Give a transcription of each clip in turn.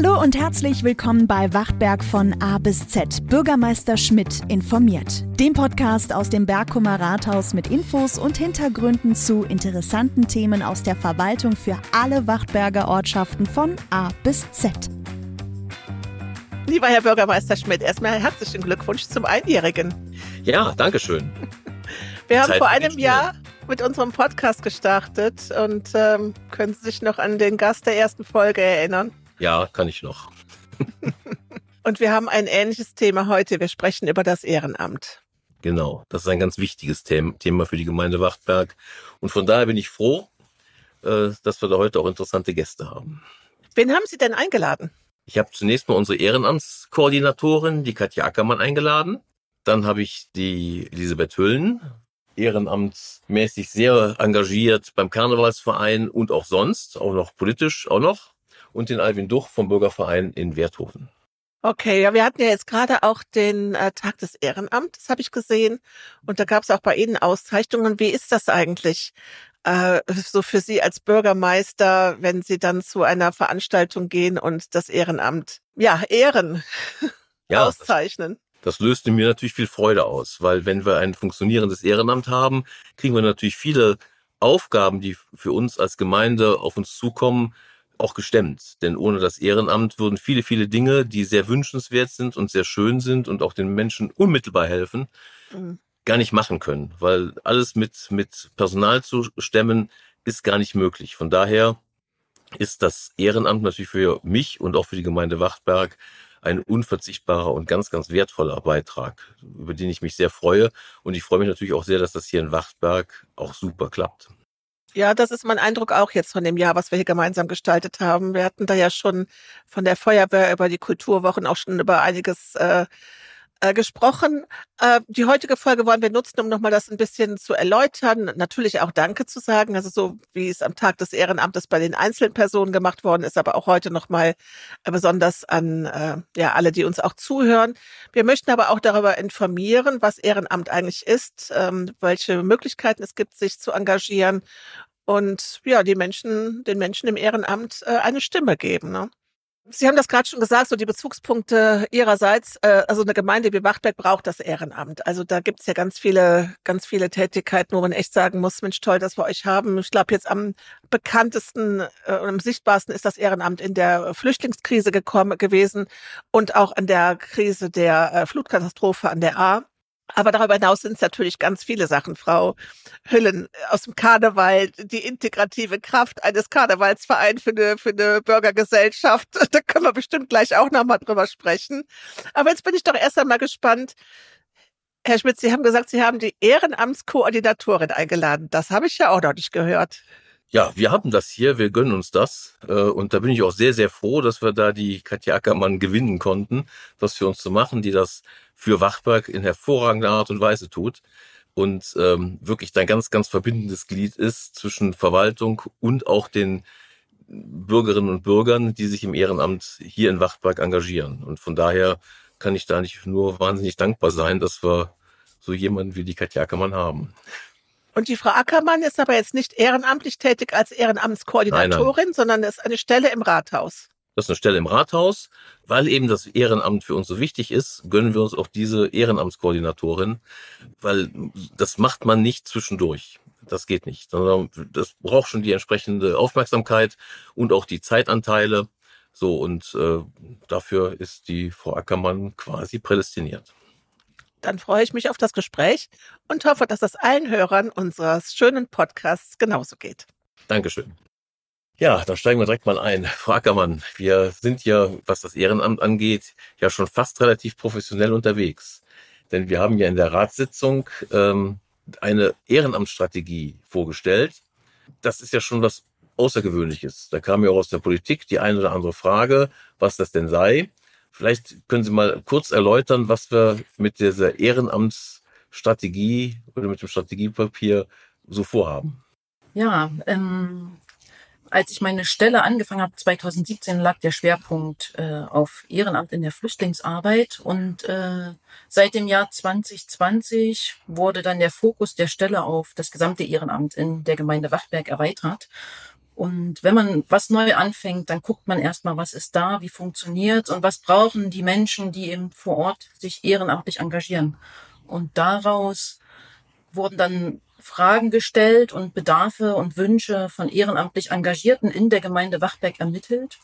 Hallo und herzlich willkommen bei Wachtberg von A bis Z. Bürgermeister Schmidt informiert. Dem Podcast aus dem Bergkummer Rathaus mit Infos und Hintergründen zu interessanten Themen aus der Verwaltung für alle Wachtberger Ortschaften von A bis Z. Lieber Herr Bürgermeister Schmidt, erstmal herzlichen Glückwunsch zum Einjährigen. Ja, danke schön. Wir haben Zeit vor einem Jahr mit unserem Podcast gestartet und ähm, können Sie sich noch an den Gast der ersten Folge erinnern? Ja, kann ich noch. und wir haben ein ähnliches Thema heute. Wir sprechen über das Ehrenamt. Genau, das ist ein ganz wichtiges Thema für die Gemeinde Wachtberg. Und von daher bin ich froh, äh, dass wir da heute auch interessante Gäste haben. Wen haben Sie denn eingeladen? Ich habe zunächst mal unsere Ehrenamtskoordinatorin, die Katja Ackermann, eingeladen. Dann habe ich die Elisabeth Hüllen, ehrenamtsmäßig sehr engagiert beim Karnevalsverein und auch sonst, auch noch politisch auch noch. Und den Alvin Duch vom Bürgerverein in Werthofen. Okay, ja, wir hatten ja jetzt gerade auch den äh, Tag des Ehrenamtes, habe ich gesehen. Und da gab es auch bei Ihnen Auszeichnungen. Wie ist das eigentlich? Äh, so für Sie als Bürgermeister, wenn Sie dann zu einer Veranstaltung gehen und das Ehrenamt, ja, ehren, ja, auszeichnen. Das, das löste mir natürlich viel Freude aus, weil wenn wir ein funktionierendes Ehrenamt haben, kriegen wir natürlich viele Aufgaben, die für uns als Gemeinde auf uns zukommen, auch gestemmt. Denn ohne das Ehrenamt würden viele, viele Dinge, die sehr wünschenswert sind und sehr schön sind und auch den Menschen unmittelbar helfen, mhm gar nicht machen können, weil alles mit, mit Personal zu stemmen ist gar nicht möglich. Von daher ist das Ehrenamt natürlich für mich und auch für die Gemeinde Wachtberg ein unverzichtbarer und ganz, ganz wertvoller Beitrag, über den ich mich sehr freue. Und ich freue mich natürlich auch sehr, dass das hier in Wachtberg auch super klappt. Ja, das ist mein Eindruck auch jetzt von dem Jahr, was wir hier gemeinsam gestaltet haben. Wir hatten da ja schon von der Feuerwehr über die Kulturwochen auch schon über einiges äh, äh, gesprochen. Äh, die heutige Folge wollen wir nutzen, um nochmal das ein bisschen zu erläutern. Natürlich auch Danke zu sagen, also so wie es am Tag des Ehrenamtes bei den einzelnen Personen gemacht worden ist, aber auch heute nochmal äh, besonders an äh, ja alle, die uns auch zuhören. Wir möchten aber auch darüber informieren, was Ehrenamt eigentlich ist, ähm, welche Möglichkeiten es gibt, sich zu engagieren und ja, die Menschen, den Menschen im Ehrenamt äh, eine Stimme geben. Ne? Sie haben das gerade schon gesagt, so die Bezugspunkte Ihrerseits. Äh, also eine Gemeinde wie Wachtberg braucht das Ehrenamt. Also da gibt's ja ganz viele, ganz viele Tätigkeiten, wo man echt sagen muss, Mensch, toll, dass wir euch haben. Ich glaube, jetzt am bekanntesten äh, und am sichtbarsten ist das Ehrenamt in der Flüchtlingskrise gekommen gewesen und auch an der Krise der äh, Flutkatastrophe an der A. Aber darüber hinaus sind es natürlich ganz viele Sachen, Frau Hüllen, äh, aus dem Karneval, die integrative Kraft eines Karnevalsvereins für eine, für eine Bürgergesellschaft. Da können wir bestimmt gleich auch nochmal drüber sprechen. Aber jetzt bin ich doch erst einmal gespannt. Herr Schmidt, Sie haben gesagt, Sie haben die Ehrenamtskoordinatorin eingeladen. Das habe ich ja auch noch nicht gehört. Ja, wir haben das hier, wir gönnen uns das. Äh, und da bin ich auch sehr, sehr froh, dass wir da die Katja Ackermann gewinnen konnten, das für uns zu machen, die das für Wachberg in hervorragender Art und Weise tut und ähm, wirklich ein ganz, ganz verbindendes Glied ist zwischen Verwaltung und auch den Bürgerinnen und Bürgern, die sich im Ehrenamt hier in Wachtberg engagieren. Und von daher kann ich da nicht nur wahnsinnig dankbar sein, dass wir so jemanden wie die Katja Ackermann haben. Und die Frau Ackermann ist aber jetzt nicht ehrenamtlich tätig als Ehrenamtskoordinatorin, nein, nein. sondern ist eine Stelle im Rathaus. Das ist eine Stelle im Rathaus. Weil eben das Ehrenamt für uns so wichtig ist, gönnen wir uns auch diese Ehrenamtskoordinatorin, weil das macht man nicht zwischendurch. Das geht nicht, sondern das braucht schon die entsprechende Aufmerksamkeit und auch die Zeitanteile. So, und äh, dafür ist die Frau Ackermann quasi prädestiniert. Dann freue ich mich auf das Gespräch und hoffe, dass das allen Hörern unseres schönen Podcasts genauso geht. Dankeschön. Ja, da steigen wir direkt mal ein. Frau Ackermann, wir sind ja, was das Ehrenamt angeht, ja schon fast relativ professionell unterwegs. Denn wir haben ja in der Ratssitzung ähm, eine Ehrenamtsstrategie vorgestellt. Das ist ja schon was Außergewöhnliches. Da kam ja auch aus der Politik die eine oder andere Frage, was das denn sei. Vielleicht können Sie mal kurz erläutern, was wir mit dieser Ehrenamtsstrategie oder mit dem Strategiepapier so vorhaben. Ja, ähm, als ich meine Stelle angefangen habe, 2017, lag der Schwerpunkt äh, auf Ehrenamt in der Flüchtlingsarbeit und äh, seit dem Jahr 2020 wurde dann der Fokus der Stelle auf das gesamte Ehrenamt in der Gemeinde Wachtberg erweitert. Und wenn man was neu anfängt, dann guckt man erstmal, was ist da, wie funktioniert und was brauchen die Menschen, die eben vor Ort sich ehrenamtlich engagieren. Und daraus wurden dann Fragen gestellt und Bedarfe und Wünsche von ehrenamtlich Engagierten in der Gemeinde Wachberg ermittelt.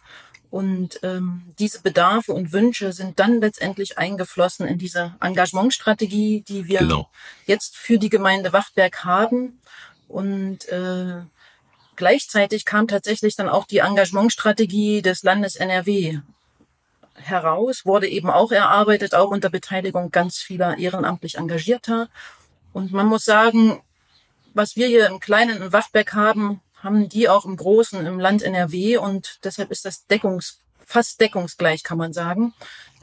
Und ähm, diese Bedarfe und Wünsche sind dann letztendlich eingeflossen in diese Engagementstrategie, die wir genau. jetzt für die Gemeinde Wachtberg haben. Und äh, gleichzeitig kam tatsächlich dann auch die Engagementstrategie des Landes NRW heraus, wurde eben auch erarbeitet, auch unter Beteiligung ganz vieler ehrenamtlich Engagierter. Und man muss sagen, was wir hier im kleinen in Wachtberg haben, haben die auch im Großen im Land NRW und deshalb ist das deckungs, fast deckungsgleich, kann man sagen.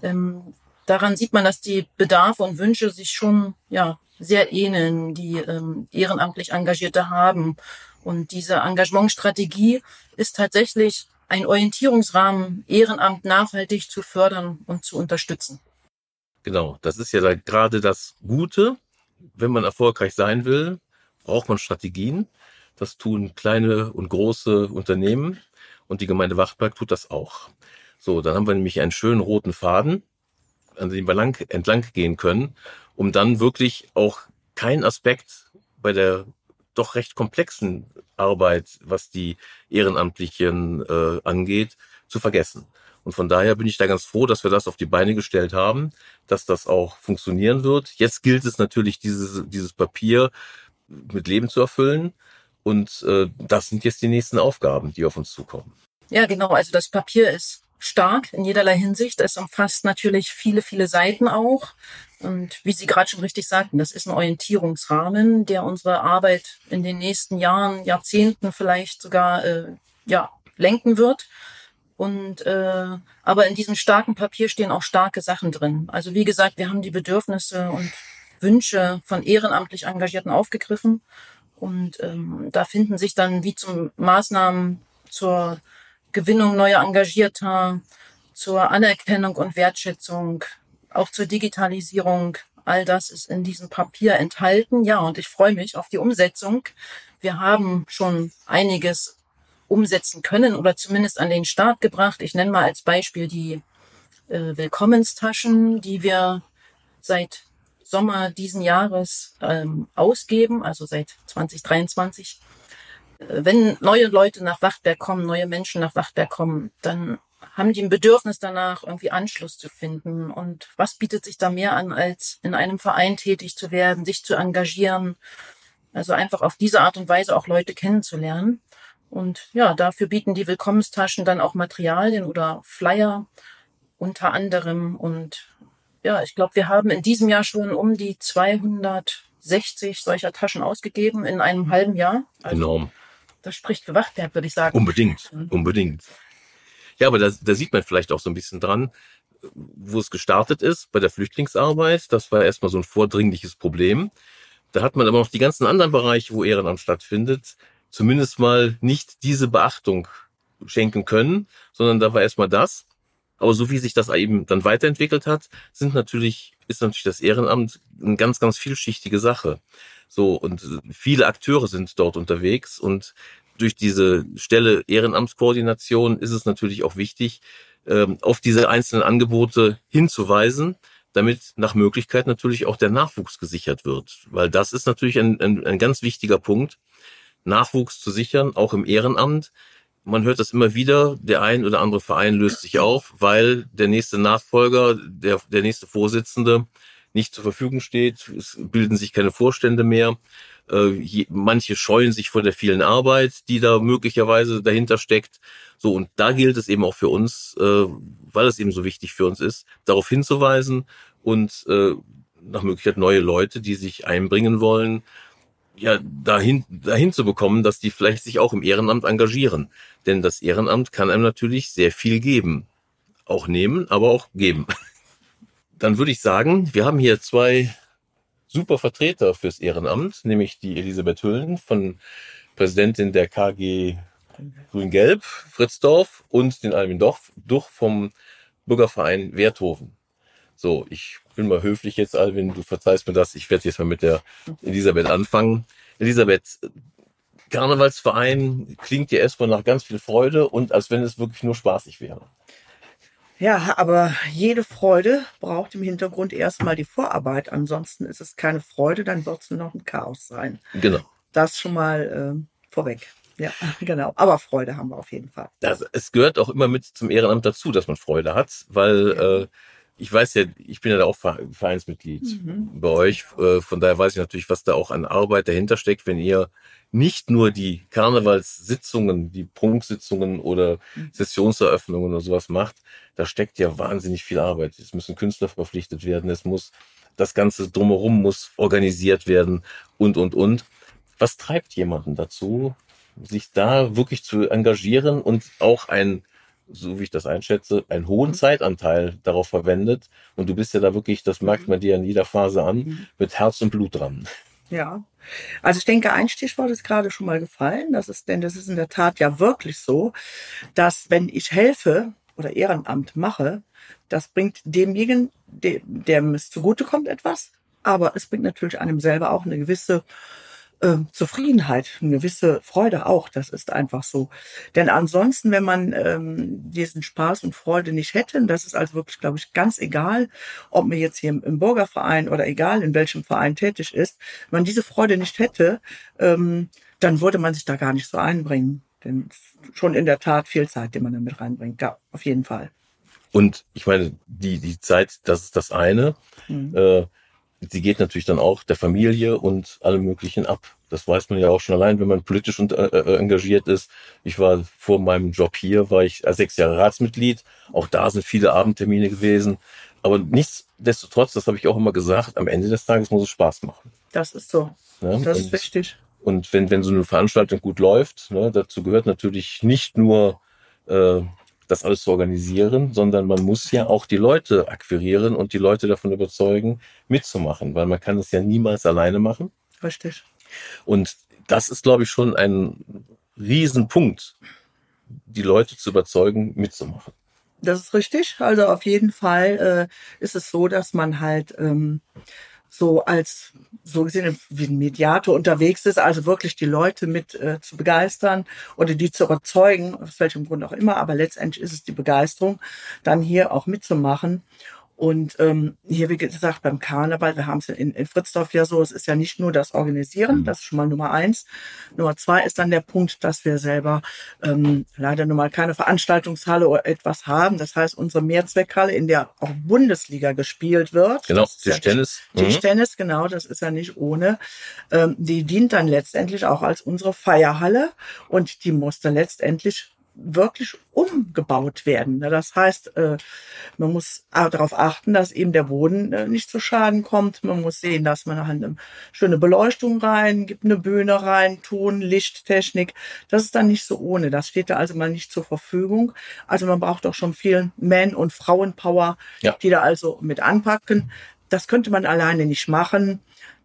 Ähm, daran sieht man, dass die Bedarfe und Wünsche sich schon ja sehr ähneln, die ähm, ehrenamtlich Engagierte haben. Und diese Engagementstrategie ist tatsächlich ein Orientierungsrahmen, Ehrenamt nachhaltig zu fördern und zu unterstützen. Genau, das ist ja gerade das Gute. Wenn man erfolgreich sein will, braucht man Strategien. Das tun kleine und große Unternehmen und die Gemeinde Wachtberg tut das auch. So, dann haben wir nämlich einen schönen roten Faden, an dem wir lang, entlang gehen können, um dann wirklich auch keinen Aspekt bei der doch recht komplexen Arbeit, was die Ehrenamtlichen äh, angeht, zu vergessen. Und von daher bin ich da ganz froh, dass wir das auf die Beine gestellt haben, dass das auch funktionieren wird. Jetzt gilt es natürlich, dieses, dieses Papier mit Leben zu erfüllen. Und äh, das sind jetzt die nächsten Aufgaben, die auf uns zukommen. Ja, genau. Also das Papier ist stark in jederlei Hinsicht. Es umfasst natürlich viele, viele Seiten auch. Und wie Sie gerade schon richtig sagten, das ist ein Orientierungsrahmen, der unsere Arbeit in den nächsten Jahren, Jahrzehnten vielleicht sogar äh, ja, lenken wird. Und äh, aber in diesem starken Papier stehen auch starke Sachen drin. Also wie gesagt, wir haben die Bedürfnisse und Wünsche von ehrenamtlich Engagierten aufgegriffen. Und ähm, da finden sich dann wie zum Maßnahmen zur Gewinnung neuer Engagierter, zur Anerkennung und Wertschätzung, auch zur Digitalisierung. All das ist in diesem Papier enthalten. Ja, und ich freue mich auf die Umsetzung. Wir haben schon einiges umsetzen können oder zumindest an den Start gebracht. Ich nenne mal als Beispiel die äh, Willkommenstaschen, die wir seit Sommer diesen Jahres ähm, ausgeben, also seit 2023. Wenn neue Leute nach Wachtberg kommen, neue Menschen nach Wachtberg kommen, dann haben die ein Bedürfnis danach, irgendwie Anschluss zu finden. Und was bietet sich da mehr an, als in einem Verein tätig zu werden, sich zu engagieren? Also einfach auf diese Art und Weise auch Leute kennenzulernen. Und ja, dafür bieten die Willkommenstaschen dann auch Materialien oder Flyer unter anderem. Und ja, ich glaube, wir haben in diesem Jahr schon um die 260 solcher Taschen ausgegeben in einem halben Jahr. Also, Enorm. Das spricht für Wachtberg, würde ich sagen. Unbedingt, mhm. unbedingt. Ja, aber da, da sieht man vielleicht auch so ein bisschen dran, wo es gestartet ist bei der Flüchtlingsarbeit. Das war erstmal so ein vordringliches Problem. Da hat man aber noch die ganzen anderen Bereiche, wo Ehrenamt stattfindet, zumindest mal nicht diese Beachtung schenken können, sondern da war erstmal das. Aber so wie sich das eben dann weiterentwickelt hat, sind natürlich, ist natürlich das Ehrenamt eine ganz, ganz vielschichtige Sache. So, und viele Akteure sind dort unterwegs und durch diese Stelle Ehrenamtskoordination ist es natürlich auch wichtig, ähm, auf diese einzelnen Angebote hinzuweisen, damit nach Möglichkeit natürlich auch der Nachwuchs gesichert wird. Weil das ist natürlich ein, ein, ein ganz wichtiger Punkt, Nachwuchs zu sichern, auch im Ehrenamt man hört das immer wieder, der ein oder andere Verein löst sich auf, weil der nächste Nachfolger, der, der nächste Vorsitzende nicht zur Verfügung steht. Es bilden sich keine Vorstände mehr. Äh, manche scheuen sich vor der vielen Arbeit, die da möglicherweise dahinter steckt. So, und da gilt es eben auch für uns, äh, weil es eben so wichtig für uns ist, darauf hinzuweisen und äh, nach Möglichkeit neue Leute, die sich einbringen wollen, ja, dahin, dahin zu bekommen, dass die vielleicht sich auch im Ehrenamt engagieren. Denn das Ehrenamt kann einem natürlich sehr viel geben. Auch nehmen, aber auch geben. Dann würde ich sagen, wir haben hier zwei super Vertreter fürs Ehrenamt, nämlich die Elisabeth Hüllen von Präsidentin der KG Grün-Gelb, Fritzdorf und den Alvin Duch vom Bürgerverein Werthofen. So, ich bin mal höflich jetzt, Alvin, du verzeihst mir das. Ich werde jetzt mal mit der Elisabeth anfangen. Elisabeth, Karnevalsverein klingt ja erstmal nach ganz viel Freude und als wenn es wirklich nur spaßig wäre. Ja, aber jede Freude braucht im Hintergrund erstmal die Vorarbeit. Ansonsten ist es keine Freude, dann wird es nur noch ein Chaos sein. Genau. Das schon mal äh, vorweg. Ja, genau. Aber Freude haben wir auf jeden Fall. Das, es gehört auch immer mit zum Ehrenamt dazu, dass man Freude hat, weil Ja. äh, ich weiß ja, ich bin ja da auch Ver- Vereinsmitglied Mhm. bei euch. Äh, von daher weiß ich natürlich, was da auch an Arbeit dahinter steckt, wenn ihr nicht nur die Karnevalssitzungen, die Prunksitzungen oder Mhm. Sessionseröffnungen oder sowas macht. Da steckt ja wahnsinnig viel Arbeit. Es müssen Künstler verpflichtet werden. Es muss, das Ganze drumherum muss organisiert werden und, und, und. Was treibt jemanden dazu, sich da wirklich zu engagieren und auch ein, so wie ich das einschätze, einen hohen Zeitanteil darauf verwendet. Und du bist ja da wirklich, das merkt man dir in jeder Phase an, Mhm. mit Herz und Blut dran. Ja. Also ich denke, ein Stichwort ist gerade schon mal gefallen. Das ist, denn das ist in der Tat ja wirklich so, dass wenn ich helfe oder Ehrenamt mache, das bringt demjenigen, dem, dem es zugutekommt, etwas. Aber es bringt natürlich einem selber auch eine gewisse äh, Zufriedenheit, eine gewisse Freude auch. Das ist einfach so. Denn ansonsten, wenn man ähm, diesen Spaß und Freude nicht hätte, das ist also wirklich, glaube ich, ganz egal, ob man jetzt hier im, im Bürgerverein oder egal in welchem Verein tätig ist, wenn man diese Freude nicht hätte, ähm, dann würde man sich da gar nicht so einbringen. Denn schon in der Tat viel Zeit, die man damit reinbringt. Ja, auf jeden Fall. Und ich meine, die, die Zeit, das ist das eine. Mhm. Äh, sie geht natürlich dann auch der Familie und allem Möglichen ab. Das weiß man ja auch schon allein, wenn man politisch und, äh, äh, engagiert ist. Ich war vor meinem Job hier, war ich äh, sechs Jahre Ratsmitglied. Auch da sind viele Abendtermine gewesen. Aber nichtsdestotrotz, das habe ich auch immer gesagt, am Ende des Tages muss es Spaß machen. Das ist so. Ne? Das und, ist wichtig. und wenn, wenn so eine Veranstaltung gut läuft, ne, dazu gehört natürlich nicht nur äh, das alles zu organisieren, sondern man muss ja auch die Leute akquirieren und die Leute davon überzeugen, mitzumachen, weil man kann es ja niemals alleine machen. Richtig. Und das ist, glaube ich, schon ein Riesenpunkt, die Leute zu überzeugen, mitzumachen. Das ist richtig. Also auf jeden Fall äh, ist es so, dass man halt ähm, so als so gesehen wie ein Mediator unterwegs ist, also wirklich die Leute mit äh, zu begeistern oder die zu überzeugen, aus welchem Grund auch immer, aber letztendlich ist es die Begeisterung, dann hier auch mitzumachen. Und ähm, hier, wie gesagt, beim Karneval, wir haben es in, in Fritzdorf ja so, es ist ja nicht nur das Organisieren, das ist schon mal Nummer eins. Nummer zwei ist dann der Punkt, dass wir selber ähm, leider nun mal keine Veranstaltungshalle oder etwas haben. Das heißt, unsere Mehrzweckhalle, in der auch Bundesliga gespielt wird. Genau, ist ja Tischtennis. Mhm. Tischtennis, genau, das ist ja nicht ohne. Ähm, die dient dann letztendlich auch als unsere Feierhalle und die musste letztendlich wirklich umgebaut werden. Ne, Das heißt, äh, man muss darauf achten, dass eben der Boden äh, nicht zu Schaden kommt. Man muss sehen, dass man halt eine schöne Beleuchtung rein, gibt eine Bühne rein, Ton, Lichttechnik. Das ist dann nicht so ohne. Das steht da also mal nicht zur Verfügung. Also man braucht auch schon viel Man- und Frauenpower, Ja. die da also mit anpacken. Das könnte man alleine nicht machen.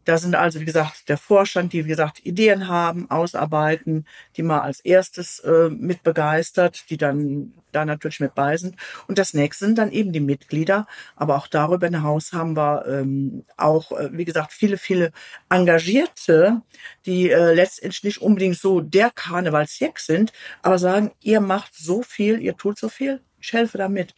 Da sind also, wie gesagt, der Vorstand, die, wie gesagt, Ideen haben, ausarbeiten, die mal als erstes äh, mit begeistert, die dann da natürlich mit bei sind. Und das nächste sind dann eben die Mitglieder. Aber auch darüber hinaus haben wir ähm, auch, äh, wie gesagt, viele, viele Engagierte, die äh, letztendlich nicht unbedingt so der Karnevalsjeck sind, aber sagen, ihr macht so viel, ihr tut so viel, ich helfe damit.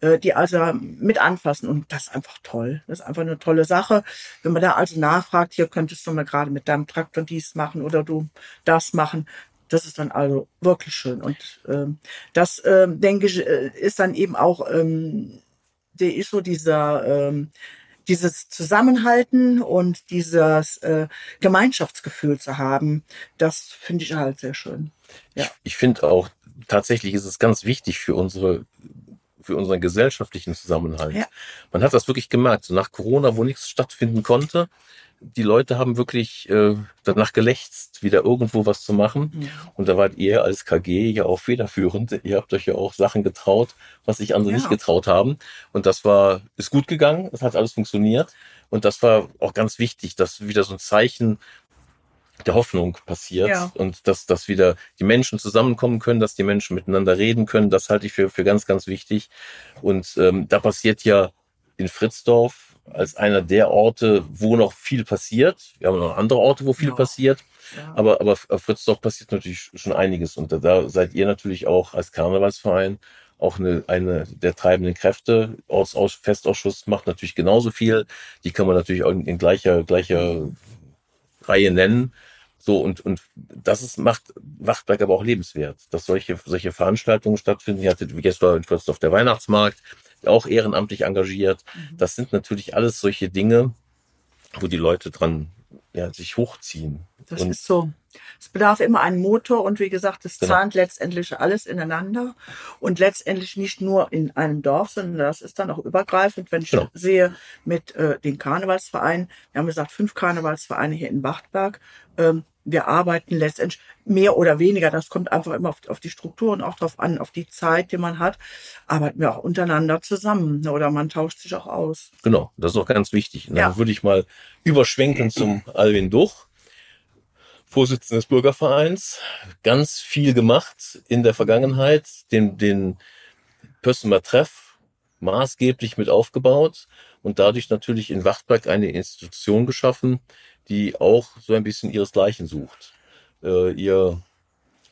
Äh, die also mit anfassen. Und das ist einfach toll. Das ist einfach eine tolle Sache. Wenn man da also nachfragt, hier könntest du mal gerade mit deinem Traktor dies machen oder du das machen. Das ist dann also wirklich schön. Und ähm, das, ähm, denke ich, äh, ist dann eben auch, ähm, der ist so dieser, ähm, dieses Zusammenhalten und dieses äh, Gemeinschaftsgefühl zu haben, das finde ich halt sehr schön. Ja. Ich, ich finde auch, tatsächlich ist es ganz wichtig für unsere für unseren gesellschaftlichen Zusammenhalt. Ja. Man hat das wirklich gemerkt. So nach Corona, wo nichts stattfinden konnte, die Leute haben wirklich äh, danach gelächzt, wieder irgendwo was zu machen. Mhm. Und da wart ihr als KG ja auch federführend. Ihr habt euch ja auch Sachen getraut, was sich andere Ja. nicht getraut haben. Und das war, ist gut gegangen. Es hat alles funktioniert. Und das war auch ganz wichtig, dass wieder so ein Zeichen der Hoffnung passiert Ja. und dass, dass wieder die Menschen zusammenkommen können, dass die Menschen miteinander reden können. Das halte ich für, für ganz, ganz wichtig. Und ähm, da passiert ja in Fritzdorf als einer der Orte, wo noch viel passiert. Wir haben noch andere Orte, wo viel Ja. passiert. Ja. Aber, aber auf Fritzdorf passiert natürlich schon einiges. Und da, da seid ihr natürlich auch als Karnevalsverein auch eine, eine der treibenden Kräfte. Aus, aus Festausschuss macht natürlich genauso viel. Die kann man natürlich auch in, in gleicher, gleicher Reihe nennen. So, und, und das ist, macht Wachtberg aber auch lebenswert, dass solche, solche Veranstaltungen stattfinden. Ihr hattet, war in Fürstdorf der Weihnachtsmarkt, auch ehrenamtlich engagiert. Mhm. Das sind natürlich alles solche Dinge, wo die Leute dran ja, sich hochziehen. Das und ist so. Es bedarf immer einen Motor und wie gesagt, es genau. zahnt letztendlich alles ineinander und letztendlich nicht nur in einem Dorf, sondern das ist dann auch übergreifend. Wenn ich genau. sehe mit äh, den Karnevalsvereinen, wir haben gesagt, fünf Karnevalsvereine hier in Wachtberg, ähm, wir arbeiten letztendlich mehr oder weniger, das kommt einfach immer auf, auf die Struktur und auch darauf an, auf die Zeit, die man hat, arbeiten wir auch untereinander zusammen ne, oder man tauscht sich auch aus. Genau, das ist auch ganz wichtig. Und dann ja. würde ich mal überschwenken zum Alvin Duch. Vorsitzender des Bürgervereins, ganz viel gemacht in der Vergangenheit, den, den Pössemer Treff maßgeblich mit aufgebaut und dadurch natürlich in Wachtberg eine Institution geschaffen, die auch so ein bisschen ihresgleichen sucht. Äh, ihr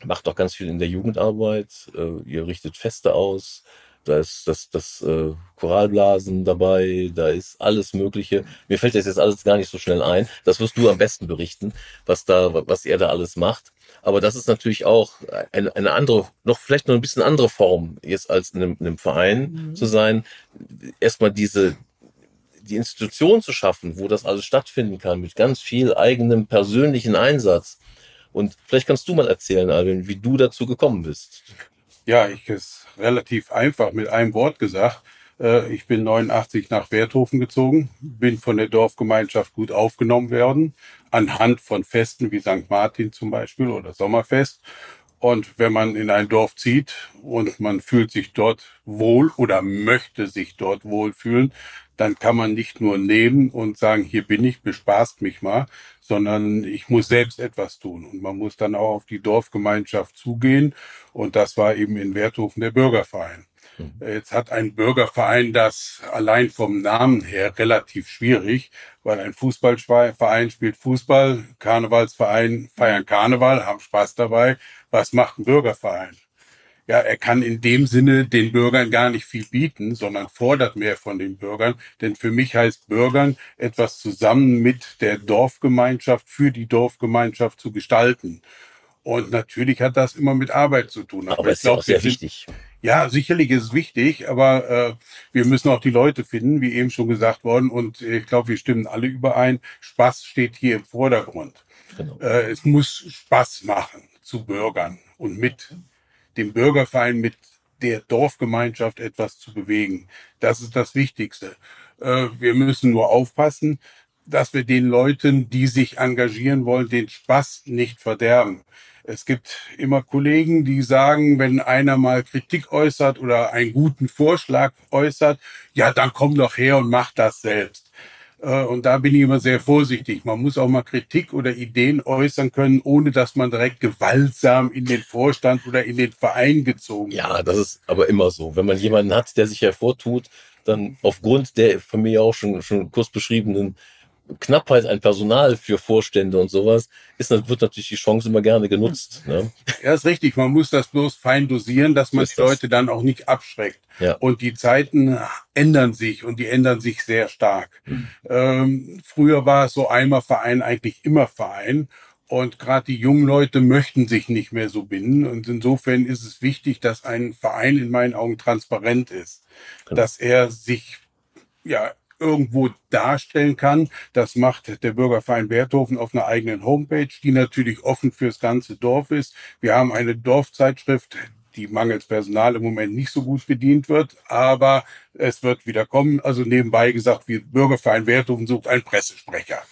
macht auch ganz viel in der Jugendarbeit, äh, ihr richtet Feste aus, da ist das, das äh, Choralblasen dabei, da ist alles Mögliche. Mir fällt das jetzt alles gar nicht so schnell ein. Das wirst du am besten berichten, was da, was er da alles macht. Aber das ist natürlich auch eine, eine andere, noch vielleicht noch ein bisschen andere Form, jetzt als in einem, in einem Verein mhm. zu sein. Erstmal diese, die Institution zu schaffen, wo das alles stattfinden kann, mit ganz viel eigenem persönlichen Einsatz. Und vielleicht kannst du mal erzählen, Alvin, wie du dazu gekommen bist. Ja, ich ist relativ einfach mit einem Wort gesagt. Äh, ich bin 89 nach Werthofen gezogen, bin von der Dorfgemeinschaft gut aufgenommen worden, anhand von Festen wie St. Martin zum Beispiel oder Sommerfest. Und wenn man in ein Dorf zieht und man fühlt sich dort wohl oder möchte sich dort wohlfühlen, dann kann man nicht nur nehmen und sagen, hier bin ich, bespaßt mich mal, sondern ich muss selbst etwas tun. Und man muss dann auch auf die Dorfgemeinschaft zugehen. Und das war eben in Werthofen der Bürgerverein. Mhm. Jetzt hat ein Bürgerverein das allein vom Namen her relativ schwierig, weil ein Fußballverein spielt Fußball, Karnevalsverein feiern Karneval, haben Spaß dabei. Was macht ein Bürgerverein? Ja, er kann in dem Sinne den Bürgern gar nicht viel bieten, sondern fordert mehr von den Bürgern. Denn für mich heißt Bürgern, etwas zusammen mit der Dorfgemeinschaft für die Dorfgemeinschaft zu gestalten. Und natürlich hat das immer mit Arbeit zu tun. Aber, aber ist glaub, auch sehr sind, wichtig. Ja, sicherlich ist es wichtig, aber äh, wir müssen auch die Leute finden, wie eben schon gesagt worden. Und ich glaube, wir stimmen alle überein. Spaß steht hier im Vordergrund. Genau. Äh, es muss Spaß machen zu Bürgern und mit dem Bürgerverein mit der Dorfgemeinschaft etwas zu bewegen. Das ist das Wichtigste. Äh, wir müssen nur aufpassen, dass wir den Leuten, die sich engagieren wollen, den Spaß nicht verderben. Es gibt immer Kollegen, die sagen, wenn einer mal Kritik äußert oder einen guten Vorschlag äußert, ja, dann komm doch her und mach das selbst. Äh, und da bin ich immer sehr vorsichtig. Man muss auch mal Kritik oder Ideen äußern können, ohne dass man direkt gewaltsam in den Vorstand oder in den Verein gezogen wird. Ja, das ist aber immer so. Wenn man jemanden hat, der sich hervortut, dann aufgrund der von mir auch schon, schon kurz beschriebenen Knappheit an Personal für Vorstände und sowas, ist, wird natürlich die Chance immer gerne genutzt. Ne? Ja, ist richtig. Man muss das bloß fein dosieren, dass man die Leute dann auch nicht abschreckt. Ja. Und die Zeiten ändern sich und die ändern sich sehr stark. Mhm. Ähm, früher war es so einmal Verein, eigentlich immer Verein. Und gerade die jungen Leute möchten sich nicht mehr so binden. Und insofern ist es wichtig, dass ein Verein in meinen Augen transparent ist. Genau. Dass er sich ja irgendwo darstellen kann. Das macht der Bürgerverein Werthofen auf einer eigenen Homepage, die natürlich offen fürs ganze Dorf ist. Wir haben eine Dorfzeitschrift, die mangels Personal im Moment nicht so gut bedient wird, aber es wird wieder kommen. Also nebenbei gesagt, wie Bürgerverein Werthofen sucht einen Pressesprecher.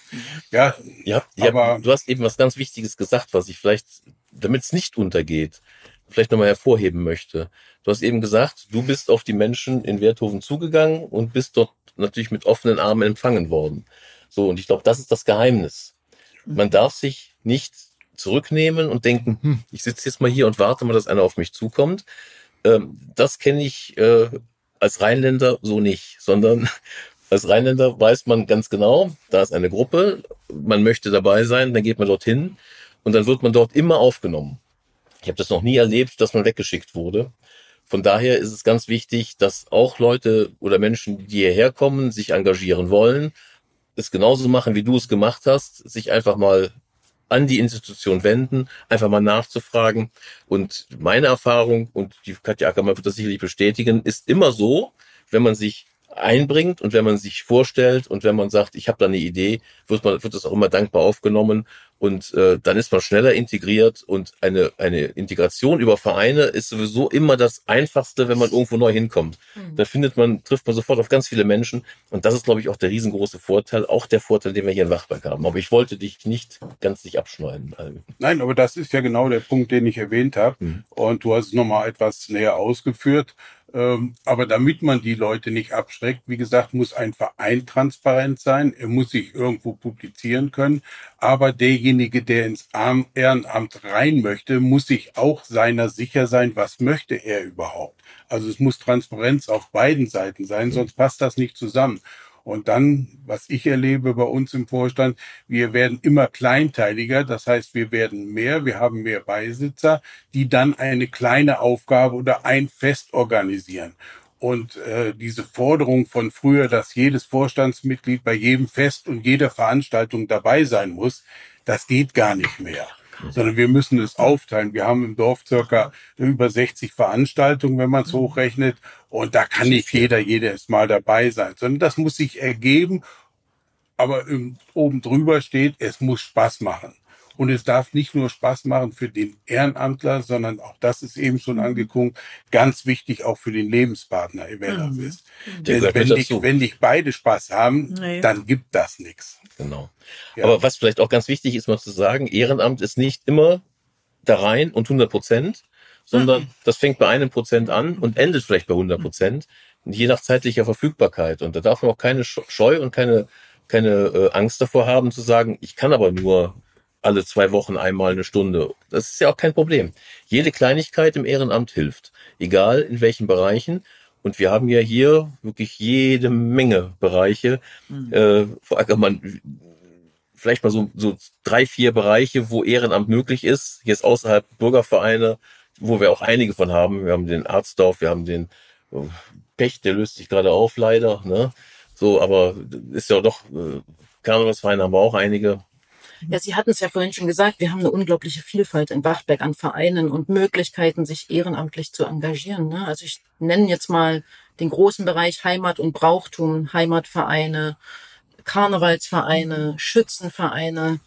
Ja, ja, aber ja, du hast eben was ganz Wichtiges gesagt, was ich vielleicht, damit es nicht untergeht, vielleicht nochmal hervorheben möchte. Du hast eben gesagt, du bist auf die Menschen in Werthofen zugegangen und bist dort natürlich mit offenen Armen empfangen worden. So, und ich glaube, das ist das Geheimnis. Man darf sich nicht zurücknehmen und denken, hm, ich sitze jetzt mal hier und warte mal, dass einer auf mich zukommt. Ähm, das kenne ich äh, als Rheinländer so nicht, sondern als Rheinländer weiß man ganz genau, da ist eine Gruppe, man möchte dabei sein, dann geht man dorthin und dann wird man dort immer aufgenommen. Ich habe das noch nie erlebt, dass man weggeschickt wurde. Von daher ist es ganz wichtig, dass auch Leute oder Menschen, die hierher kommen, sich engagieren wollen, es genauso machen, wie du es gemacht hast, sich einfach mal an die Institution wenden, einfach mal nachzufragen. Und meine Erfahrung, und die Katja Ackermann wird das sicherlich bestätigen, ist immer so, wenn man sich einbringt und wenn man sich vorstellt und wenn man sagt, ich habe da eine Idee, wird man wird das auch immer dankbar aufgenommen und äh, dann ist man schneller integriert und eine eine Integration über Vereine ist sowieso immer das einfachste, wenn man irgendwo neu hinkommt. Mhm. Da findet man trifft man sofort auf ganz viele Menschen und das ist glaube ich auch der riesengroße Vorteil, auch der Vorteil, den wir hier in Wachberg haben. Aber ich wollte dich nicht ganz nicht abschneiden. Nein, aber das ist ja genau der Punkt, den ich erwähnt habe mhm. und du hast es nochmal etwas näher ausgeführt. Ähm, aber damit man die Leute nicht abschreckt, wie gesagt, muss ein Verein transparent sein. Er muss sich irgendwo publizieren können. Aber derjenige, der ins Ehrenamt rein möchte, muss sich auch seiner sicher sein, was möchte er überhaupt. Also es muss Transparenz auf beiden Seiten sein, sonst passt das nicht zusammen. Und dann, was ich erlebe bei uns im Vorstand, wir werden immer kleinteiliger. Das heißt, wir werden mehr, wir haben mehr Beisitzer, die dann eine kleine Aufgabe oder ein Fest organisieren. Und äh, diese Forderung von früher, dass jedes Vorstandsmitglied bei jedem Fest und jeder Veranstaltung dabei sein muss, das geht gar nicht mehr sondern wir müssen es aufteilen. Wir haben im Dorf circa über 60 Veranstaltungen, wenn man es mhm. hochrechnet. Und da kann nicht jeder jedes Mal dabei sein, sondern das muss sich ergeben. Aber oben drüber steht, es muss Spaß machen. Und es darf nicht nur Spaß machen für den Ehrenamtler, sondern auch das ist eben schon angekommen, ganz wichtig auch für den Lebenspartner, das mhm. ist. Denn wenn nicht, wenn nicht beide Spaß haben, nee. dann gibt das nichts. Genau. Ja. Aber was vielleicht auch ganz wichtig ist, mal zu sagen, Ehrenamt ist nicht immer da rein und 100 Prozent, sondern mhm. das fängt bei einem Prozent an und endet vielleicht bei 100 Prozent, je nach zeitlicher Verfügbarkeit. Und da darf man auch keine Scheu und keine, keine äh, Angst davor haben zu sagen, ich kann aber nur alle zwei Wochen einmal eine Stunde. Das ist ja auch kein Problem. Jede Kleinigkeit im Ehrenamt hilft, egal in welchen Bereichen. Und wir haben ja hier wirklich jede Menge Bereiche. Mhm. Äh, Frau Ackermann, vielleicht mal so, so drei, vier Bereiche, wo Ehrenamt möglich ist. Jetzt außerhalb Bürgervereine, wo wir auch einige von haben. Wir haben den Arztdorf, wir haben den oh, Pech, der löst sich gerade auf, leider. Ne? So, aber ist ja doch, äh, Karnevalsvereine haben wir auch einige. Ja, Sie hatten es ja vorhin schon gesagt, wir haben eine unglaubliche Vielfalt in Bachberg an Vereinen und Möglichkeiten, sich ehrenamtlich zu engagieren. Ne? Also ich nenne jetzt mal den großen Bereich Heimat und Brauchtum, Heimatvereine, Karnevalsvereine, Schützenvereine.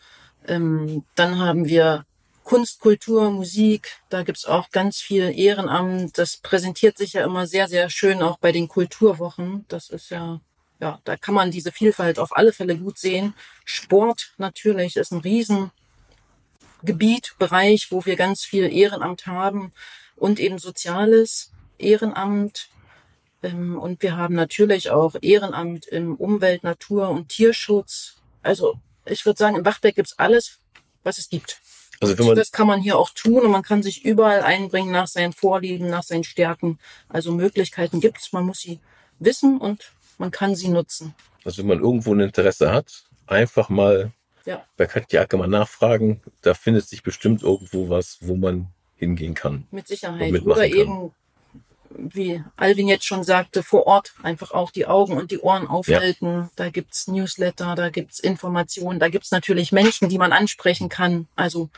Ähm, dann haben wir Kunst, Kultur, Musik, da gibt's auch ganz viel Ehrenamt. Das präsentiert sich ja immer sehr, sehr schön auch bei den Kulturwochen. Das ist ja ja, da kann man diese Vielfalt auf alle Fälle gut sehen. Sport natürlich ist ein Riesengebiet, Bereich, wo wir ganz viel Ehrenamt haben und eben soziales Ehrenamt. Ähm, und wir haben natürlich auch Ehrenamt im Umwelt-, Natur- und Tierschutz. Also ich würde sagen, in Bachberg gibt's alles, was es gibt. Also wenn man das kann man hier auch tun und man kann sich überall einbringen nach seinen Vorlieben, nach seinen Stärken. Also Möglichkeiten gibt's. Man muss sie wissen und man kann sie nutzen. Also wenn man irgendwo ein Interesse hat, einfach mal ja. bei Katja Ackermann nachfragen. Da findet sich bestimmt irgendwo was, wo man hingehen kann. Mit Sicherheit. Oder kann. eben, wie Alvin jetzt schon sagte, vor Ort einfach auch die Augen und die Ohren aufhalten. Ja. Da gibt's Newsletter, da gibt's Informationen, da gibt's natürlich Menschen, die man ansprechen kann. Also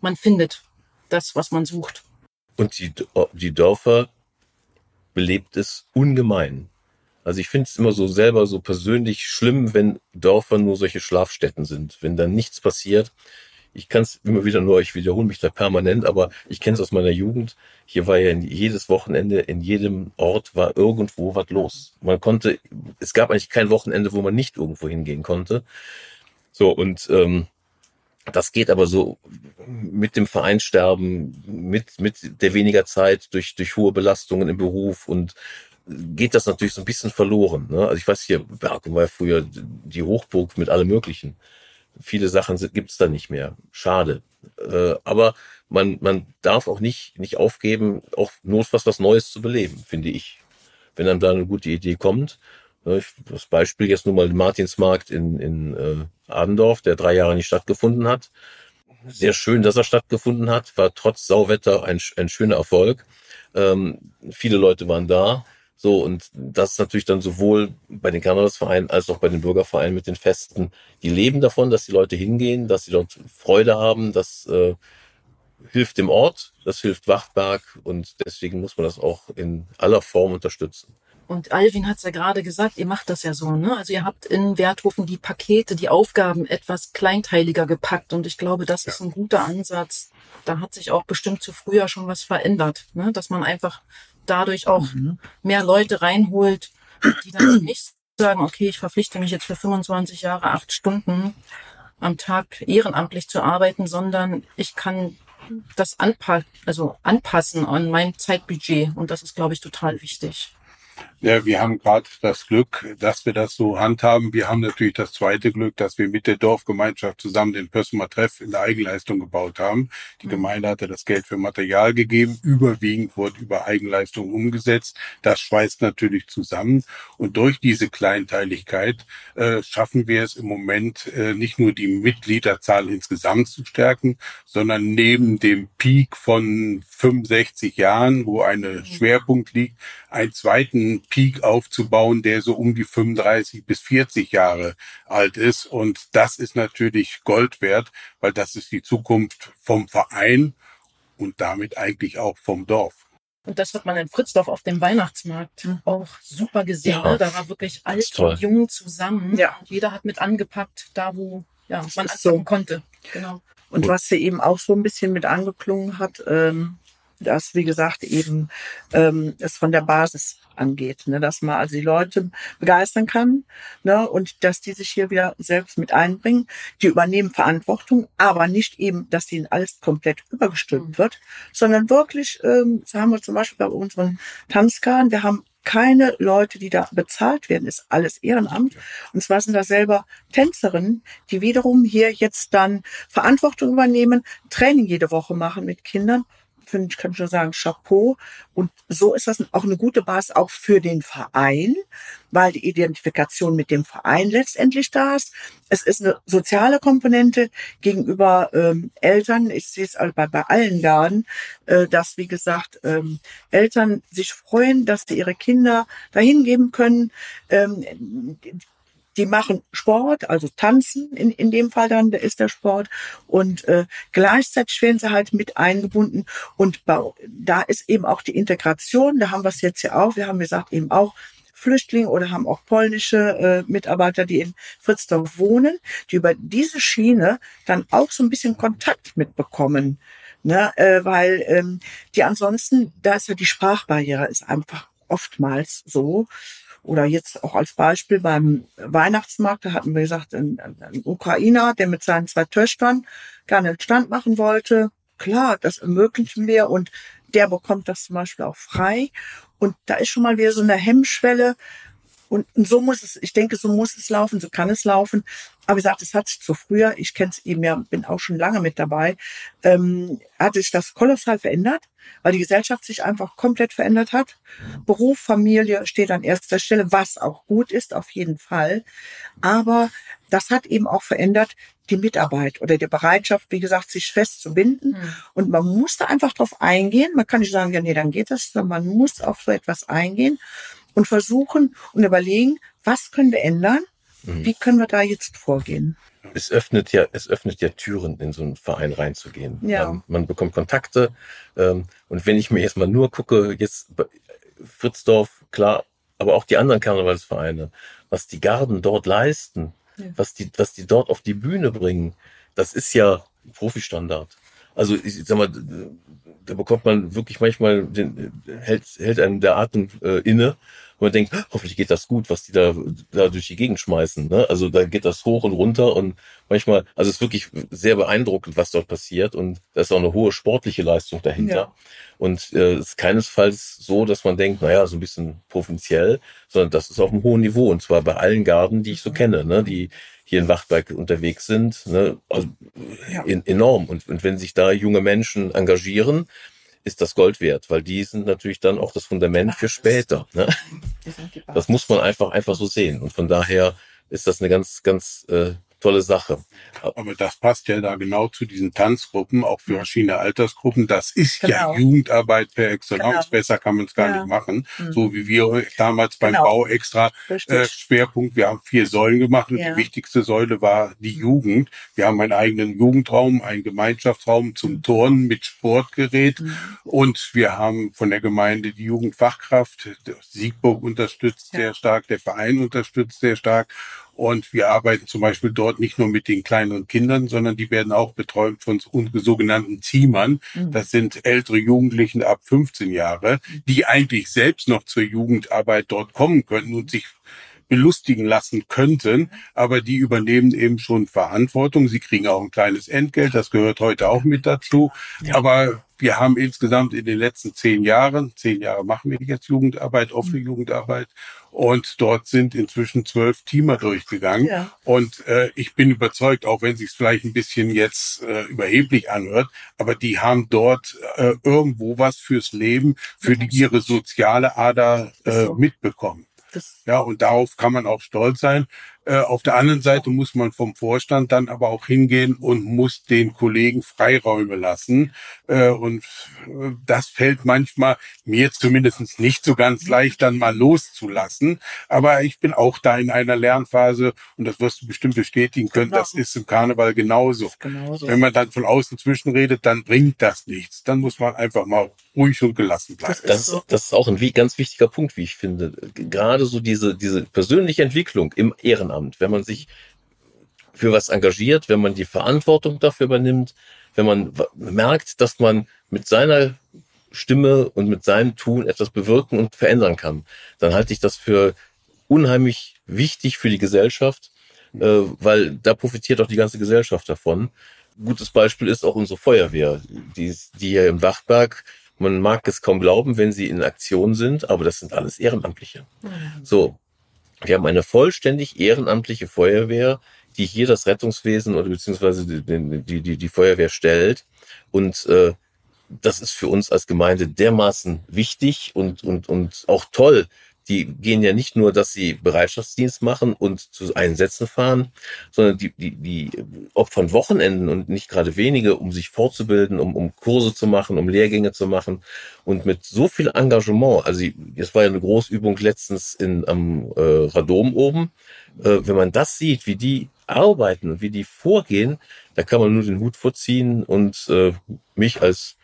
man findet das, was man sucht. Und die, die Dörfer belebt es ungemein. Also ich finde es immer so selber so persönlich schlimm, wenn Dörfer nur solche Schlafstätten sind, wenn da nichts passiert. Ich kann es immer wieder nur, ich wiederhole mich da permanent, aber ich kenne es aus meiner Jugend. Hier war ja jedes Wochenende, in jedem Ort war irgendwo was los. Man konnte, es gab eigentlich kein Wochenende, wo man nicht irgendwo hingehen konnte. So, und ähm, das geht aber so mit dem Vereinsterben, mit, mit der weniger Zeit durch, durch hohe Belastungen im Beruf und geht das natürlich so ein bisschen verloren. Ne? Also ich weiß hier, Berkum war ja früher die Hochburg mit allem Möglichen. Viele Sachen gibt es da nicht mehr. Schade. Äh, aber man, man darf auch nicht, nicht aufgeben, auch notfalls was Neues zu beleben, finde ich. Wenn dann da eine gute Idee kommt. Ne? Das Beispiel jetzt nur mal Martinsmarkt in, in äh, Adendorf, der drei Jahre nicht stattgefunden hat. sehr schön, dass er stattgefunden hat. War trotz Sauwetter ein, ein schöner Erfolg. Ähm, viele Leute waren da. So, und das ist natürlich dann sowohl bei den Karnevalsvereinen als auch bei den Bürgervereinen mit den Festen. Die leben davon, dass die Leute hingehen, dass sie dort Freude haben. Das äh, hilft dem Ort, das hilft Wachtberg und deswegen muss man das auch in aller Form unterstützen. Und Alvin hat es ja gerade gesagt, ihr macht das ja so, ne? Also ihr habt in Werthofen die Pakete, die Aufgaben etwas kleinteiliger gepackt. Und ich glaube, das ja. ist ein guter Ansatz. Da hat sich auch bestimmt zu früher schon was verändert, ne? Dass man einfach dadurch auch mhm. mehr Leute reinholt, die dann nicht sagen, okay, ich verpflichte mich jetzt für 25 Jahre acht Stunden am Tag ehrenamtlich zu arbeiten, sondern ich kann das anpa also anpassen an mein Zeitbudget. Und das ist, glaube ich, total wichtig. Ja, wir haben gerade das Glück, dass wir das so handhaben. Wir haben natürlich das zweite Glück, dass wir mit der Dorfgemeinschaft zusammen den Pössumer Treff in der Eigenleistung gebaut haben. Die mhm. Gemeinde hatte das Geld für Material gegeben. Überwiegend wurde über Eigenleistung umgesetzt. Das schweißt natürlich zusammen. Und durch diese Kleinteiligkeit äh, schaffen wir es im Moment äh, nicht nur die Mitgliederzahl insgesamt zu stärken, sondern neben dem Peak von 65 Jahren, wo eine mhm. Schwerpunkt liegt, einen zweiten Peak aufzubauen, der so um die 35 bis 40 Jahre alt ist. Und das ist natürlich Gold wert, weil das ist die Zukunft vom Verein und damit eigentlich auch vom Dorf. Und das hat man in Fritzdorf auf dem Weihnachtsmarkt mhm. auch super gesehen. Ja. Ne? Da war wirklich alt und jung zusammen. Ja. Und jeder hat mit angepackt, da wo ja, man anfangen so. konnte. Genau. Und was sie eben auch so ein bisschen mit angeklungen hat, ähm, dass, wie gesagt, eben ähm, es von der Basis angeht, ne, dass man also die Leute begeistern kann ne, und dass die sich hier wieder selbst mit einbringen. Die übernehmen Verantwortung, aber nicht eben, dass ihnen alles komplett übergestülpt mhm. wird, sondern wirklich, ähm, so haben wir zum Beispiel bei unseren Tanzkarren, wir haben keine Leute, die da bezahlt werden, ist alles Ehrenamt. Und zwar sind da selber Tänzerinnen, die wiederum hier jetzt dann Verantwortung übernehmen, Training jede Woche machen mit Kindern finde ich, kann schon sagen, Chapeau. Und so ist das auch eine gute Basis auch für den Verein, weil die Identifikation mit dem Verein letztendlich da ist. Es ist eine soziale Komponente gegenüber ähm, Eltern. Ich sehe es bei, bei allen Garden, äh, dass, wie gesagt, ähm, Eltern sich freuen, dass sie ihre Kinder dahin geben können. Ähm, die machen Sport, also tanzen in, in dem Fall dann, da ist der Sport. Und äh, gleichzeitig werden sie halt mit eingebunden. Und bei, da ist eben auch die Integration, da haben wir es jetzt ja auch, wir haben gesagt eben auch, Flüchtlinge oder haben auch polnische äh, Mitarbeiter, die in Fritzdorf wohnen, die über diese Schiene dann auch so ein bisschen Kontakt mitbekommen. Ne, äh, weil ähm, die ansonsten, da ist ja die Sprachbarriere ist einfach oftmals so. Oder jetzt auch als Beispiel beim Weihnachtsmarkt, da hatten wir gesagt, ein, ein Ukrainer, der mit seinen zwei Töchtern gerne einen Stand machen wollte. Klar, das ermöglichen wir und der bekommt das zum Beispiel auch frei. Und da ist schon mal wieder so eine Hemmschwelle, und so muss es, ich denke, so muss es laufen, so kann es laufen. Aber wie gesagt, es hat sich zu früher, ich kenne es eben ja, bin auch schon lange mit dabei, ähm, hat sich das kolossal verändert, weil die Gesellschaft sich einfach komplett verändert hat. Beruf, Familie steht an erster Stelle, was auch gut ist, auf jeden Fall. Aber das hat eben auch verändert die Mitarbeit oder die Bereitschaft, wie gesagt, sich festzubinden. Mhm. Und man muss da einfach drauf eingehen. Man kann nicht sagen, ja, nee, dann geht das, sondern man muss auf so etwas eingehen und versuchen und überlegen, was können wir ändern? Mhm. Wie können wir da jetzt vorgehen? Es öffnet ja, es öffnet ja Türen, in so einen Verein reinzugehen. Ja. Ähm, man bekommt Kontakte. Ähm, und wenn ich mir jetzt mal nur gucke, jetzt Fritzdorf, klar, aber auch die anderen Karnevalsvereine, was die Garden dort leisten, ja. was die, was die dort auf die Bühne bringen, das ist ja Profistandard. Also ich sag mal, da bekommt man wirklich manchmal den, hält, hält einem der Atem äh, inne und man denkt, hoffentlich geht das gut, was die da, da durch die Gegend schmeißen. Ne? Also da geht das hoch und runter und manchmal, also es ist wirklich sehr beeindruckend, was dort passiert und da ist auch eine hohe sportliche Leistung dahinter. Ja. Und äh, es ist keinesfalls so, dass man denkt, naja, so ein bisschen provinziell, sondern das ist auf einem hohen Niveau und zwar bei allen Garden, die ich so kenne, ne? die hier in Wachtberg unterwegs sind, ne? also ja. in, enorm. Und, und wenn sich da junge Menschen engagieren, ist das Gold wert, weil die sind natürlich dann auch das Fundament für später. Ne? Das muss man einfach einfach so sehen. Und von daher ist das eine ganz, ganz äh, tolle Sache. Aber das passt ja da genau zu diesen Tanzgruppen, auch für verschiedene Altersgruppen. Das ist Genau. ja Jugendarbeit per Excellence. Genau. Besser kann man es gar Ja. nicht machen. Mhm. So wie wir damals beim Genau. Bau extra äh, Schwerpunkt. Wir haben vier Säulen gemacht und Ja. die wichtigste Säule war die Jugend. Wir haben einen eigenen Jugendraum, einen Gemeinschaftsraum zum Turnen mit Sportgerät Mhm. und wir haben von der Gemeinde die Jugendfachkraft. Siegburg unterstützt Ja. sehr stark, der Verein unterstützt sehr stark. Und wir arbeiten zum Beispiel dort nicht nur mit den kleineren Kindern, sondern die werden auch betreut von so- sogenannten Teamern. Mhm. Das sind ältere Jugendlichen ab 15 Jahre, die eigentlich selbst noch zur Jugendarbeit dort kommen könnten und sich belustigen lassen könnten, aber die übernehmen eben schon Verantwortung. Sie kriegen auch ein kleines Entgelt, das gehört heute auch mit dazu. Aber wir haben insgesamt in den letzten zehn Jahren, zehn Jahre machen wir jetzt Jugendarbeit, offene Jugendarbeit, und dort sind inzwischen zwölf Teamer durchgegangen. Ja. Und äh, ich bin überzeugt, auch wenn sich vielleicht ein bisschen jetzt äh, überheblich anhört, aber die haben dort äh, irgendwo was fürs Leben, für die ihre soziale Ader äh, mitbekommen. Das, Ja, und darauf kann man auch stolz sein. Äh, auf der anderen Seite muss man vom Vorstand dann aber auch hingehen und muss den Kollegen Freiräume lassen. Äh, und äh, das fällt manchmal mir zumindest nicht so ganz leicht, dann mal loszulassen. Aber ich bin auch da in einer Lernphase und das wirst du bestimmt bestätigen können. Genau. Das ist im Karneval genauso. genauso. Wenn man dann von außen zwischenredet, dann bringt das nichts. Dann muss man einfach mal ruhig und gelassen bleiben. Das Das, ist so. das ist auch ein ganz wichtiger Punkt, wie ich finde. Gerade so diese, diese persönliche Entwicklung im Ehrenamt, wenn man sich für was engagiert, wenn man die Verantwortung dafür übernimmt, wenn man merkt, dass man mit seiner Stimme und mit seinem Tun etwas bewirken und verändern kann, dann halte ich das für unheimlich wichtig für die Gesellschaft, äh, weil da profitiert auch die ganze Gesellschaft davon. Gutes Beispiel ist auch unsere Feuerwehr, die, die hier im Wachberg, man mag es kaum glauben, wenn sie in Aktion sind, aber das sind alles Ehrenamtliche. So, wir haben eine vollständig ehrenamtliche Feuerwehr, die hier das Rettungswesen oder beziehungsweise die, die, die, die Feuerwehr stellt. Und äh, das ist für uns als Gemeinde dermaßen wichtig und, und, und auch toll. Die gehen ja nicht nur, dass sie Bereitschaftsdienst machen und zu Einsätzen fahren, sondern die, die, die opfern Wochenenden und nicht gerade wenige, um sich fortzubilden, um, um Kurse zu machen, um Lehrgänge zu machen und mit so viel Engagement. Also es war ja eine Großübung letztens in, am äh, Radom oben. Äh, wenn man das sieht, wie die arbeiten und wie die vorgehen, da kann man nur den Hut vorziehen und äh, mich als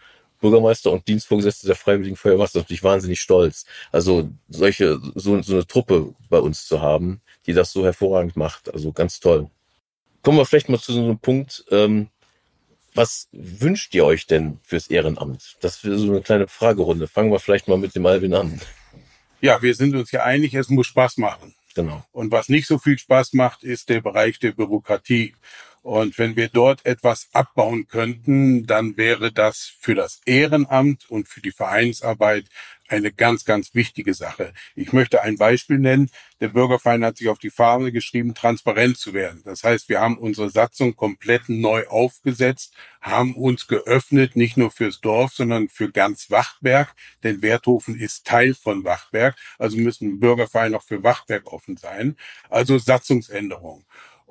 Bürgermeister und Dienstvorgesetzte der Freiwilligen Feuerwehr macht das natürlich wahnsinnig stolz. Also solche, so, so eine Truppe bei uns zu haben, die das so hervorragend macht. Also ganz toll. Kommen wir vielleicht mal zu so einem Punkt, ähm, was wünscht ihr euch denn fürs Ehrenamt? Das wäre so eine kleine Fragerunde. Fangen wir vielleicht mal mit dem Alvin an. Ja, wir sind uns ja einig, es muss Spaß machen. Genau. Und was nicht so viel Spaß macht, ist der Bereich der Bürokratie. Und wenn wir dort etwas abbauen könnten, dann wäre das für das Ehrenamt und für die Vereinsarbeit eine ganz, ganz wichtige Sache. Ich möchte ein Beispiel nennen. Der Bürgerverein hat sich auf die Fahne geschrieben, transparent zu werden. Das heißt, wir haben unsere Satzung komplett neu aufgesetzt, haben uns geöffnet, nicht nur fürs Dorf, sondern für ganz Wachtberg, denn Werthofen ist Teil von Wachtberg. Also müssen Bürgerverein auch für Wachtberg offen sein. Also Satzungsänderung.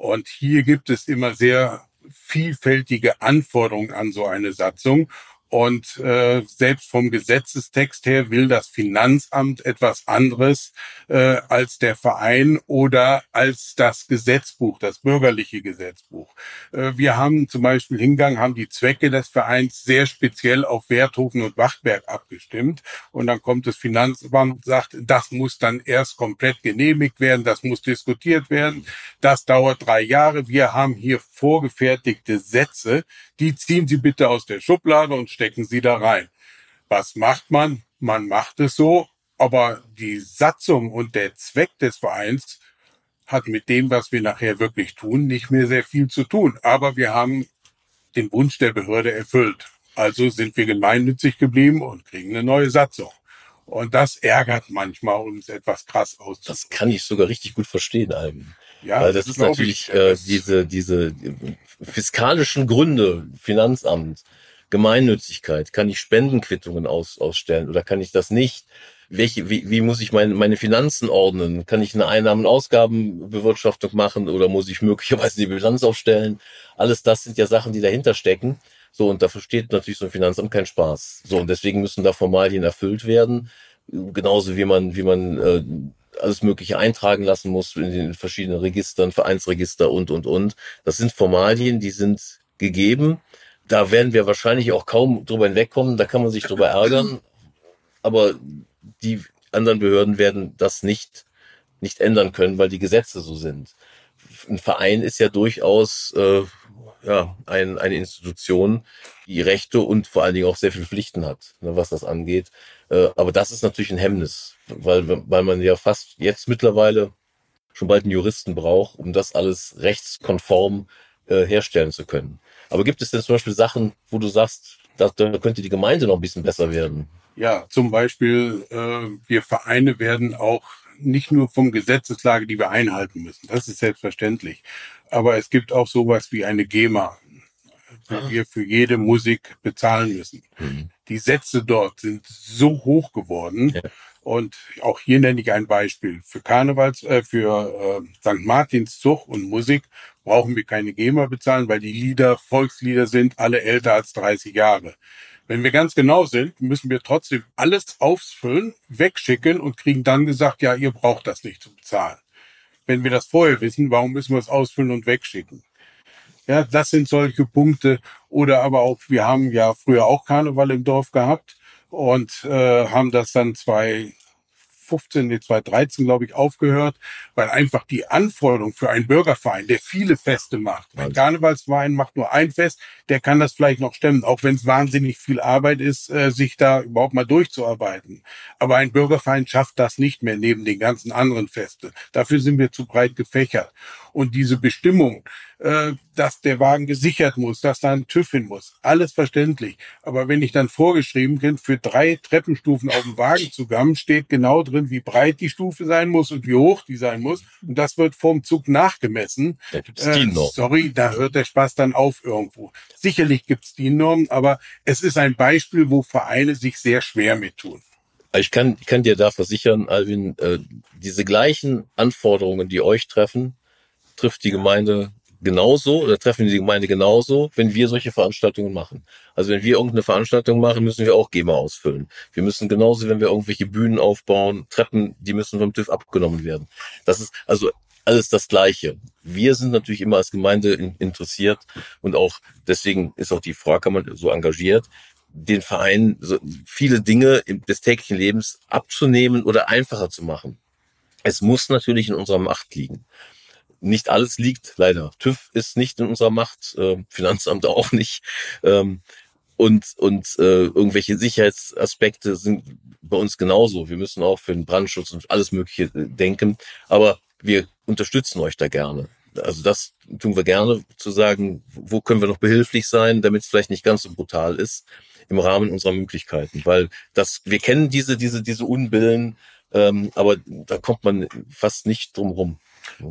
Und hier gibt es immer sehr vielfältige Anforderungen an so eine Satzung. Und äh, selbst vom Gesetzestext her will das Finanzamt etwas anderes äh, als der Verein oder als das Gesetzbuch, das bürgerliche Gesetzbuch. Äh, wir haben zum Beispiel hingegangen, haben die Zwecke des Vereins sehr speziell auf Werthofen und Wachtberg abgestimmt. Und dann kommt das Finanzamt, sagt, das muss dann erst komplett genehmigt werden, das muss diskutiert werden. Das dauert drei Jahre. Wir haben hier vorgefertigte Sätze, die ziehen Sie bitte aus der Schublade und stecken Sie da rein. Was macht man? Man macht es so, aber die Satzung und der Zweck des Vereins hat mit dem, was wir nachher wirklich tun, nicht mehr sehr viel zu tun. Aber wir haben den Wunsch der Behörde erfüllt. Also sind wir gemeinnützig geblieben und kriegen eine neue Satzung. Und das ärgert manchmal, um es etwas krass Das auszudrücken. kann ich sogar richtig gut verstehen, Alvin. Ja, Weil das ist glaub natürlich ich, äh, das- diese, diese fiskalischen Gründe, Finanzamt, Gemeinnützigkeit, kann ich Spendenquittungen aus, ausstellen oder kann ich das nicht? welche, wie, wie muss ich meine, meine Finanzen ordnen? Kann ich eine Einnahmen-Ausgabenbewirtschaftung machen oder muss ich möglicherweise die Bilanz aufstellen? Alles das sind ja Sachen, die dahinter stecken. So, und da versteht natürlich so ein Finanzamt keinen Spaß. So, und deswegen müssen da Formalien erfüllt werden. Genauso wie man, wie man äh, alles Mögliche eintragen lassen muss in den verschiedenen Registern, Vereinsregister und, und, und. Das sind Formalien, die sind gegeben. Da werden wir wahrscheinlich auch kaum drüber hinwegkommen. Da kann man sich drüber ärgern. Aber die anderen Behörden werden das nicht, nicht ändern können, weil die Gesetze so sind. Ein Verein ist ja durchaus äh, ja, ein, eine Institution, die Rechte und vor allen Dingen auch sehr viele Pflichten hat, ne, was das angeht. Äh, aber das ist natürlich ein Hemmnis, weil, weil man ja fast jetzt mittlerweile schon bald einen Juristen braucht, um das alles rechtskonform äh, herstellen zu können. Aber gibt es denn zum Beispiel Sachen, wo du sagst, da, da könnte die Gemeinde noch ein bisschen besser werden? Ja, zum Beispiel, äh, wir Vereine werden auch nicht nur vom Gesetzeslage, die wir einhalten müssen. Das ist selbstverständlich. Aber es gibt auch sowas wie eine GEMA, die ah. wir für jede Musik bezahlen müssen. Mhm. Die Sätze dort sind so hoch geworden. Ja. Und auch hier nenne ich ein Beispiel. Für Karnevals, äh, für äh, St. Martins Zug und Musik brauchen wir keine GEMA bezahlen, weil die Lieder Volkslieder sind, alle älter als 30 Jahre. Wenn wir ganz genau sind, müssen wir trotzdem alles ausfüllen, wegschicken und kriegen dann gesagt, ja, ihr braucht das nicht zu bezahlen. Wenn wir das vorher wissen, warum müssen wir es ausfüllen und wegschicken? Ja, das sind solche Punkte. Oder aber auch, wir haben ja früher auch Karneval im Dorf gehabt und äh, haben das dann zwei 2015, nee, 2013, glaube ich, aufgehört, weil einfach die Anforderung für einen Bürgerverein, der viele Feste macht, ein Karnevalsverein macht nur ein Fest, der kann das vielleicht noch stemmen, auch wenn es wahnsinnig viel Arbeit ist, äh, sich da überhaupt mal durchzuarbeiten. Aber ein Bürgerverein schafft das nicht mehr neben den ganzen anderen Feste. Dafür sind wir zu breit gefächert. Und diese Bestimmung, äh, dass der Wagen gesichert muss, dass da ein TÜV hin muss, alles verständlich. Aber wenn ich dann vorgeschrieben bin, für drei Treppenstufen auf dem Wagenzugang steht genau drin, wie breit die Stufe sein muss und wie hoch die sein muss. Und das wird vorm Zug nachgemessen. Da gibt's äh, sorry, da hört der Spaß dann auf irgendwo. Sicherlich gibt's die Normen, aber es ist ein Beispiel, wo Vereine sich sehr schwer mit tun. Ich kann, ich kann dir da versichern, Alvin, äh, diese gleichen Anforderungen, die euch treffen, trifft die Gemeinde genauso oder treffen die Gemeinde genauso, wenn wir solche Veranstaltungen machen. Also wenn wir irgendeine Veranstaltung machen, müssen wir auch GEMA ausfüllen. Wir müssen genauso, wenn wir irgendwelche Bühnen aufbauen, Treppen, die müssen vom TÜV abgenommen werden. Das ist also alles das Gleiche. Wir sind natürlich immer als Gemeinde interessiert und auch deswegen ist auch die Fraukammer so engagiert, den Verein so viele Dinge des täglichen Lebens abzunehmen oder einfacher zu machen. Es muss natürlich in unserer Macht liegen nicht alles liegt, leider. TÜV ist nicht in unserer Macht, äh, Finanzamt auch nicht. Ähm, und und äh, irgendwelche Sicherheitsaspekte sind bei uns genauso. Wir müssen auch für den Brandschutz und alles Mögliche äh, denken. Aber wir unterstützen euch da gerne. Also das tun wir gerne, zu sagen, wo können wir noch behilflich sein, damit es vielleicht nicht ganz so brutal ist im Rahmen unserer Möglichkeiten. Weil das, wir kennen diese, diese, diese Unbillen, ähm, aber da kommt man fast nicht drum rum.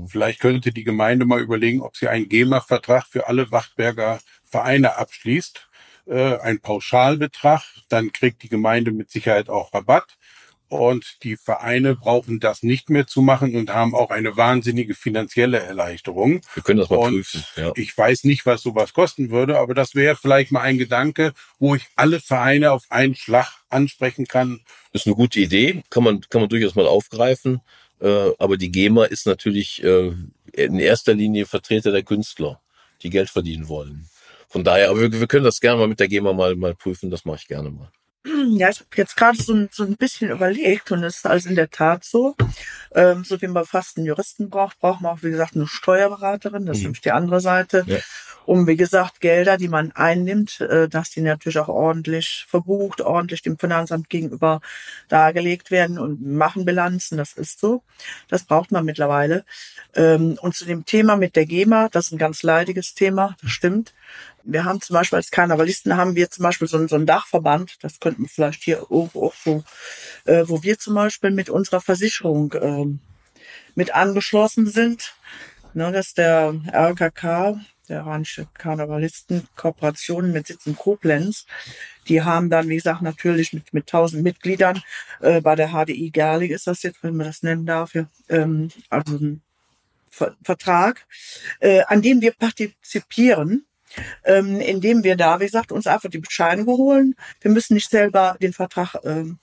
Vielleicht könnte die Gemeinde mal überlegen, ob sie einen GEMA-Vertrag für alle Wachtberger Vereine abschließt. Äh, ein Pauschalbetrag, dann kriegt die Gemeinde mit Sicherheit auch Rabatt. Und die Vereine brauchen das nicht mehr zu machen und haben auch eine wahnsinnige finanzielle Erleichterung. Wir können das mal und prüfen. Ja. Ich weiß nicht, was sowas kosten würde, aber das wäre vielleicht mal ein Gedanke, wo ich alle Vereine auf einen Schlag ansprechen kann. Das ist eine gute Idee, kann man, kann man durchaus mal aufgreifen. Äh, aber die GEMA ist natürlich äh, in erster Linie Vertreter der Künstler, die Geld verdienen wollen. Von daher, aber wir, wir können das gerne mal mit der GEMA mal, mal prüfen, das mache ich gerne mal. Ja, ich habe jetzt gerade so, so ein bisschen überlegt und es ist also in der Tat so, ähm, so wie man fast einen Juristen braucht, braucht man auch, wie gesagt, eine Steuerberaterin, das ist mhm. nämlich die andere Seite. Ja um, wie gesagt, Gelder, die man einnimmt, äh, dass die natürlich auch ordentlich verbucht, ordentlich dem Finanzamt gegenüber dargelegt werden und machen Bilanzen. Das ist so. Das braucht man mittlerweile. Ähm, und zu dem Thema mit der GEMA, das ist ein ganz leidiges Thema, das stimmt. Wir haben zum Beispiel als Karnevalisten haben wir zum Beispiel so, einen, so einen Dachverband, das könnten wir vielleicht hier auch, so, äh, wo wir zum Beispiel mit unserer Versicherung äh, mit angeschlossen sind. Ne, ist der RKK, der Rheinische Karnevalisten-Kooperation mit Sitz in Koblenz. Die haben dann, wie gesagt, natürlich mit, mit 1000 Mitgliedern, äh, bei der HDI Gerling ist das jetzt, wenn man das nennen darf, ja, ähm, also ein Ver Vertrag, äh, an dem wir partizipieren ähm, indem wir da, wie gesagt, uns einfach die Bescheinigung holen. Wir müssen nicht selber den Vertrag ähm,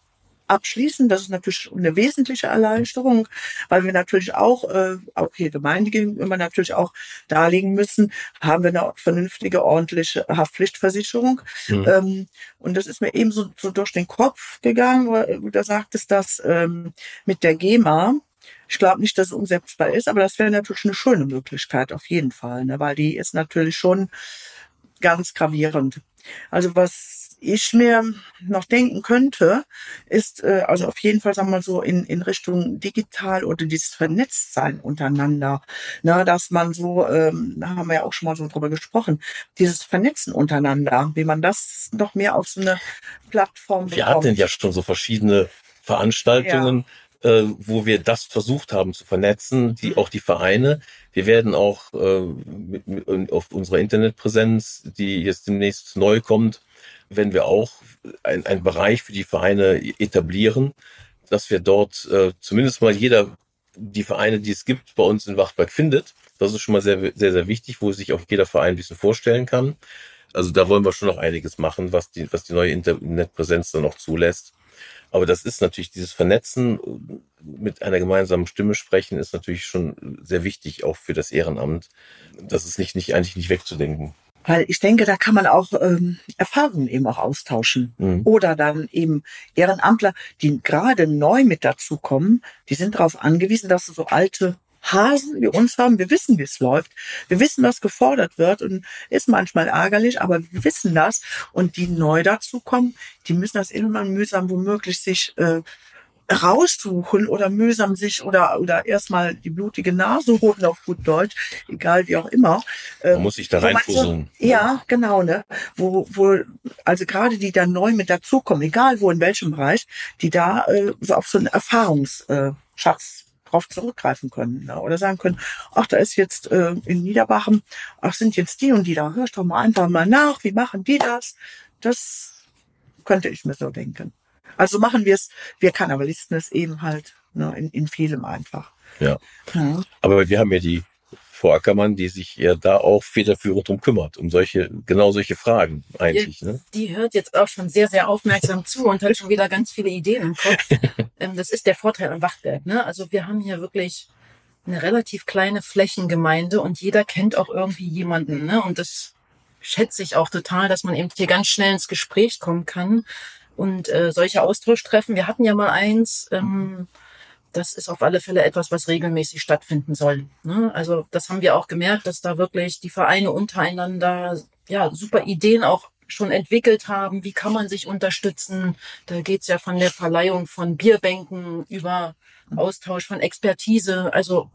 abschließen. Das ist natürlich eine wesentliche Erleichterung, weil wir natürlich auch, äh, auch hier Gemeinde gegenüber natürlich auch darlegen müssen, haben wir eine vernünftige, ordentliche Haftpflichtversicherung. Mhm. Ähm, und das ist mir eben so, so durch den Kopf gegangen, wo da sagt es, dass ähm, mit der GEMA, ich glaube nicht, dass es umsetzbar ist, aber das wäre natürlich eine schöne Möglichkeit auf jeden Fall, ne, weil die ist natürlich schon ganz gravierend. Also was ich mir noch denken könnte, ist äh, also auf jeden Fall, sagen wir mal so, in, in Richtung digital oder dieses Vernetztsein untereinander. Na, dass man so, ähm, da haben wir ja auch schon mal so drüber gesprochen, dieses Vernetzen untereinander, wie man das noch mehr auf so eine Plattform bekommt. Wir hatten ja schon so verschiedene Veranstaltungen, ja. Äh, wo wir das versucht haben zu vernetzen, die mhm. auch die Vereine. Wir werden auch äh, mit, mit, auf unserer Internetpräsenz, die jetzt demnächst neu kommt, wenn wir auch einen Bereich für die Vereine etablieren, dass wir dort äh, zumindest mal jeder die Vereine, die es gibt, bei uns in Wachtberg findet. Das ist schon mal sehr, sehr, sehr wichtig, wo sich auch jeder Verein ein bisschen vorstellen kann. Also da wollen wir schon noch einiges machen, was die, was die neue Internetpräsenz dann auch zulässt. Aber das ist natürlich dieses Vernetzen mit einer gemeinsamen Stimme sprechen ist natürlich schon sehr wichtig, auch für das Ehrenamt. Das ist nicht, nicht eigentlich nicht wegzudenken. Weil ich denke, da kann man auch ähm, Erfahrungen eben auch austauschen. Mhm. Oder dann eben Ehrenamtler, die gerade neu mit dazukommen, die sind darauf angewiesen, dass sie so alte Hasen wie uns haben. Wir wissen, wie es läuft. Wir wissen, was gefordert wird und ist manchmal ärgerlich, aber wir wissen das. Und die neu dazukommen, die müssen das immer mühsam womöglich sich äh, raussuchen oder mühsam sich oder, oder erstmal die blutige Nase holen auf gut Deutsch, egal wie auch immer. Man ähm, muss sich da reinfuseln. So, ja, genau, ne? Wo, wo, also gerade die da neu mit dazukommen, egal wo, in welchem Bereich, die da äh, so auf so einen Erfahrungsschatz drauf zurückgreifen können ne? oder sagen können, ach, da ist jetzt äh, in Niederbachen, ach, sind jetzt die und die da, hörst doch mal einfach mal nach, wie machen die das? Das könnte ich mir so denken. Also machen wir es, wir Karnevalisten es eben halt ne, in, in vielem einfach. Ja. ja. Aber wir haben ja die Frau Ackermann, die sich ja da auch federführend drum kümmert, um solche, genau solche Fragen eigentlich. Die, ne? die hört jetzt auch schon sehr, sehr aufmerksam zu und hat schon wieder ganz viele Ideen im Kopf. Ähm, das ist der Vorteil am Wachtberg. Ne? Also wir haben hier wirklich eine relativ kleine Flächengemeinde und jeder kennt auch irgendwie jemanden. Ne? Und das schätze ich auch total, dass man eben hier ganz schnell ins Gespräch kommen kann. Und äh, solche Austauschtreffen, wir hatten ja mal eins, ähm, das ist auf alle Fälle etwas, was regelmäßig stattfinden soll. Ne? Also das haben wir auch gemerkt, dass da wirklich die Vereine untereinander ja super Ideen auch schon entwickelt haben. Wie kann man sich unterstützen? Da geht's ja von der Verleihung von Bierbänken über Austausch von Expertise. Also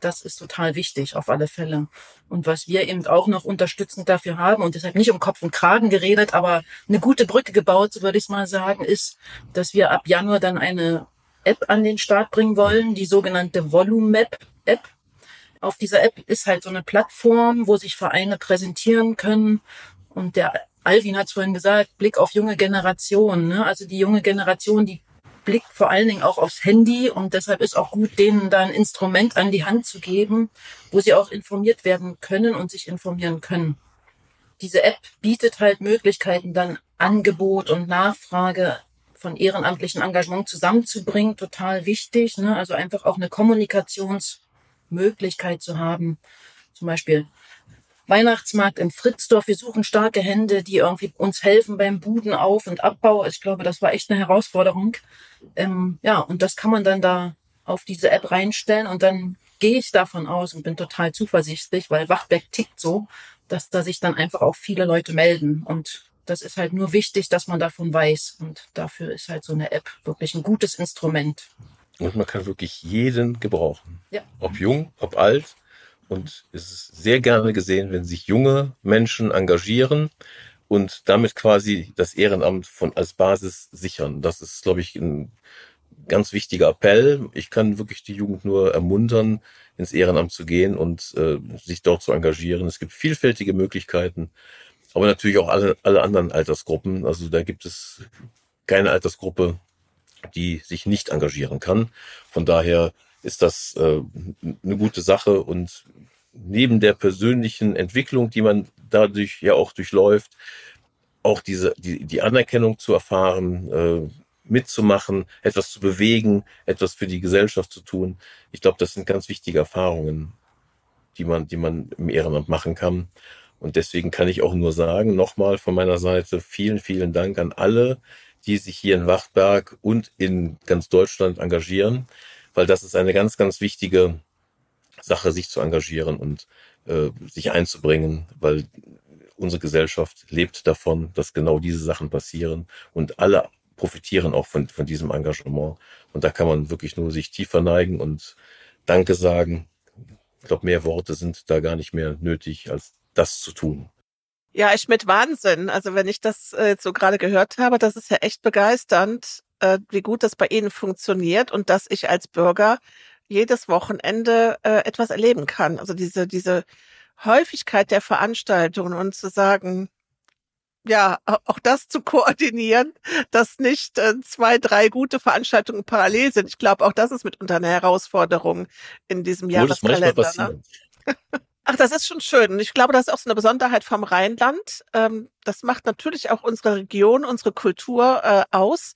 das ist total wichtig, auf alle Fälle. Und was wir eben auch noch unterstützend dafür haben und deshalb nicht um Kopf und Kragen geredet, aber eine gute Brücke gebaut, würde ich mal sagen, ist, dass wir ab Januar dann eine App an den Start bringen wollen, die sogenannte Volumap App. Auf dieser App ist halt so eine Plattform, wo sich Vereine präsentieren können. Und der Alvin hat es vorhin gesagt, Blick auf junge Generationen. Ne? Also die junge Generation, die blickt vor allen Dingen auch aufs Handy und deshalb ist auch gut, denen da ein Instrument an die Hand zu geben, wo sie auch informiert werden können und sich informieren können. Diese App bietet halt Möglichkeiten, dann Angebot und Nachfrage von ehrenamtlichen Engagement zusammenzubringen, total wichtig. Ne? Also einfach auch eine Kommunikationsmöglichkeit zu haben. Zum Beispiel Weihnachtsmarkt in Fritzdorf. Wir suchen starke Hände, die irgendwie uns helfen beim Budenauf- und Abbau. Ich glaube, das war echt eine Herausforderung. Ähm, ja, und das kann man dann da auf diese App reinstellen und dann gehe ich davon aus und bin total zuversichtlich, weil Wachberg tickt so, dass da sich dann einfach auch viele Leute melden. Und das ist halt nur wichtig, dass man davon weiß. Und dafür ist halt so eine App wirklich ein gutes Instrument. Und man kann wirklich jeden gebrauchen. Ja. Ob jung, ob alt. Und es ist sehr gerne gesehen, wenn sich junge Menschen engagieren und damit quasi das Ehrenamt von als Basis sichern. Das ist, glaube ich, ein ganz wichtiger Appell. Ich kann wirklich die Jugend nur ermuntern, ins Ehrenamt zu gehen und äh, sich dort zu engagieren. Es gibt vielfältige Möglichkeiten, aber natürlich auch alle, alle anderen Altersgruppen. Also da gibt es keine Altersgruppe, die sich nicht engagieren kann. Von daher ist das äh, eine gute Sache und neben der persönlichen Entwicklung, die man dadurch ja auch durchläuft, auch diese die, die Anerkennung zu erfahren, äh, mitzumachen, etwas zu bewegen, etwas für die Gesellschaft zu tun. Ich glaube, das sind ganz wichtige Erfahrungen, die man, die man im Ehrenamt machen kann. Und deswegen kann ich auch nur sagen, nochmal von meiner Seite, vielen, vielen Dank an alle, die sich hier in Wachtberg und in ganz Deutschland engagieren, weil das ist eine ganz, ganz wichtige Sache, sich zu engagieren und äh, sich einzubringen, weil unsere Gesellschaft lebt davon, dass genau diese Sachen passieren und alle profitieren auch von, von diesem Engagement. Und da kann man wirklich nur sich tiefer neigen und Danke sagen. Ich glaube, mehr Worte sind da gar nicht mehr nötig, als das zu tun. Ja, ich mit Wahnsinn. Also wenn ich das äh, jetzt so gerade gehört habe, das ist ja echt begeisternd, äh, wie gut das bei Ihnen funktioniert und dass ich als Bürger jedes Wochenende äh, etwas erleben kann. Also diese, diese Häufigkeit der Veranstaltungen und zu sagen, ja, auch das zu koordinieren, dass nicht äh, zwei, drei gute Veranstaltungen parallel sind. Ich glaube, auch das ist mitunter eine Herausforderung in diesem Jahr. Ne? Ach, das ist schon schön. Ich glaube, das ist auch so eine Besonderheit vom Rheinland. Ähm, das macht natürlich auch unsere Region, unsere Kultur äh, aus.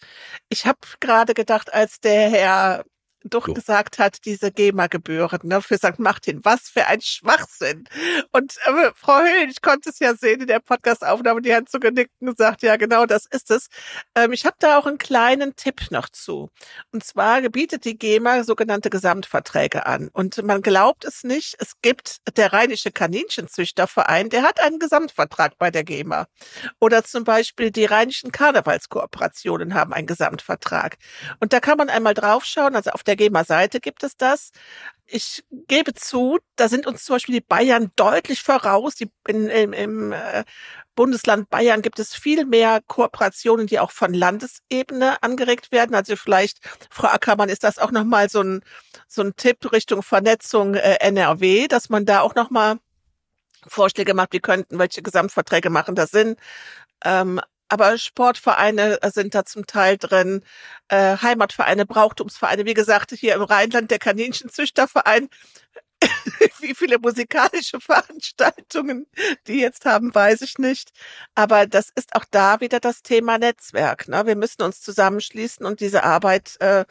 Ich habe gerade gedacht, als der Herr doch so. gesagt hat, diese GEMA-Gebühren ne, für St. Martin. Was für ein Schwachsinn. Und äh, Frau Höhlen, ich konnte es ja sehen in der Podcast-Aufnahme, die hat so genickt und gesagt, ja genau, das ist es. Ähm, ich habe da auch einen kleinen Tipp noch zu. Und zwar gebietet die GEMA sogenannte Gesamtverträge an. Und man glaubt es nicht, es gibt der Rheinische Kaninchenzüchterverein, der hat einen Gesamtvertrag bei der GEMA. Oder zum Beispiel die Rheinischen Karnevalskooperationen haben einen Gesamtvertrag. Und da kann man einmal draufschauen, also auf der der GEMA-Seite gibt es das. Ich gebe zu, da sind uns zum Beispiel die Bayern deutlich voraus. Die, in, im, im äh, Bundesland Bayern gibt es viel mehr Kooperationen, die auch von Landesebene angeregt werden. Also vielleicht, Frau Ackermann, ist das auch nochmal so ein, so ein Tipp Richtung Vernetzung äh, NRW, dass man da auch nochmal Vorschläge macht, wie könnten, welche Gesamtverträge machen da Sinn. Ähm, aber Sportvereine äh, sind da zum Teil drin, äh, Heimatvereine, Brauchtumsvereine, wie gesagt, hier im Rheinland der Kaninchenzüchterverein. wie viele musikalische Veranstaltungen die jetzt haben, weiß ich nicht. Aber das ist auch da wieder das Thema Netzwerk. Ne? Wir müssen uns zusammenschließen und diese Arbeit äh,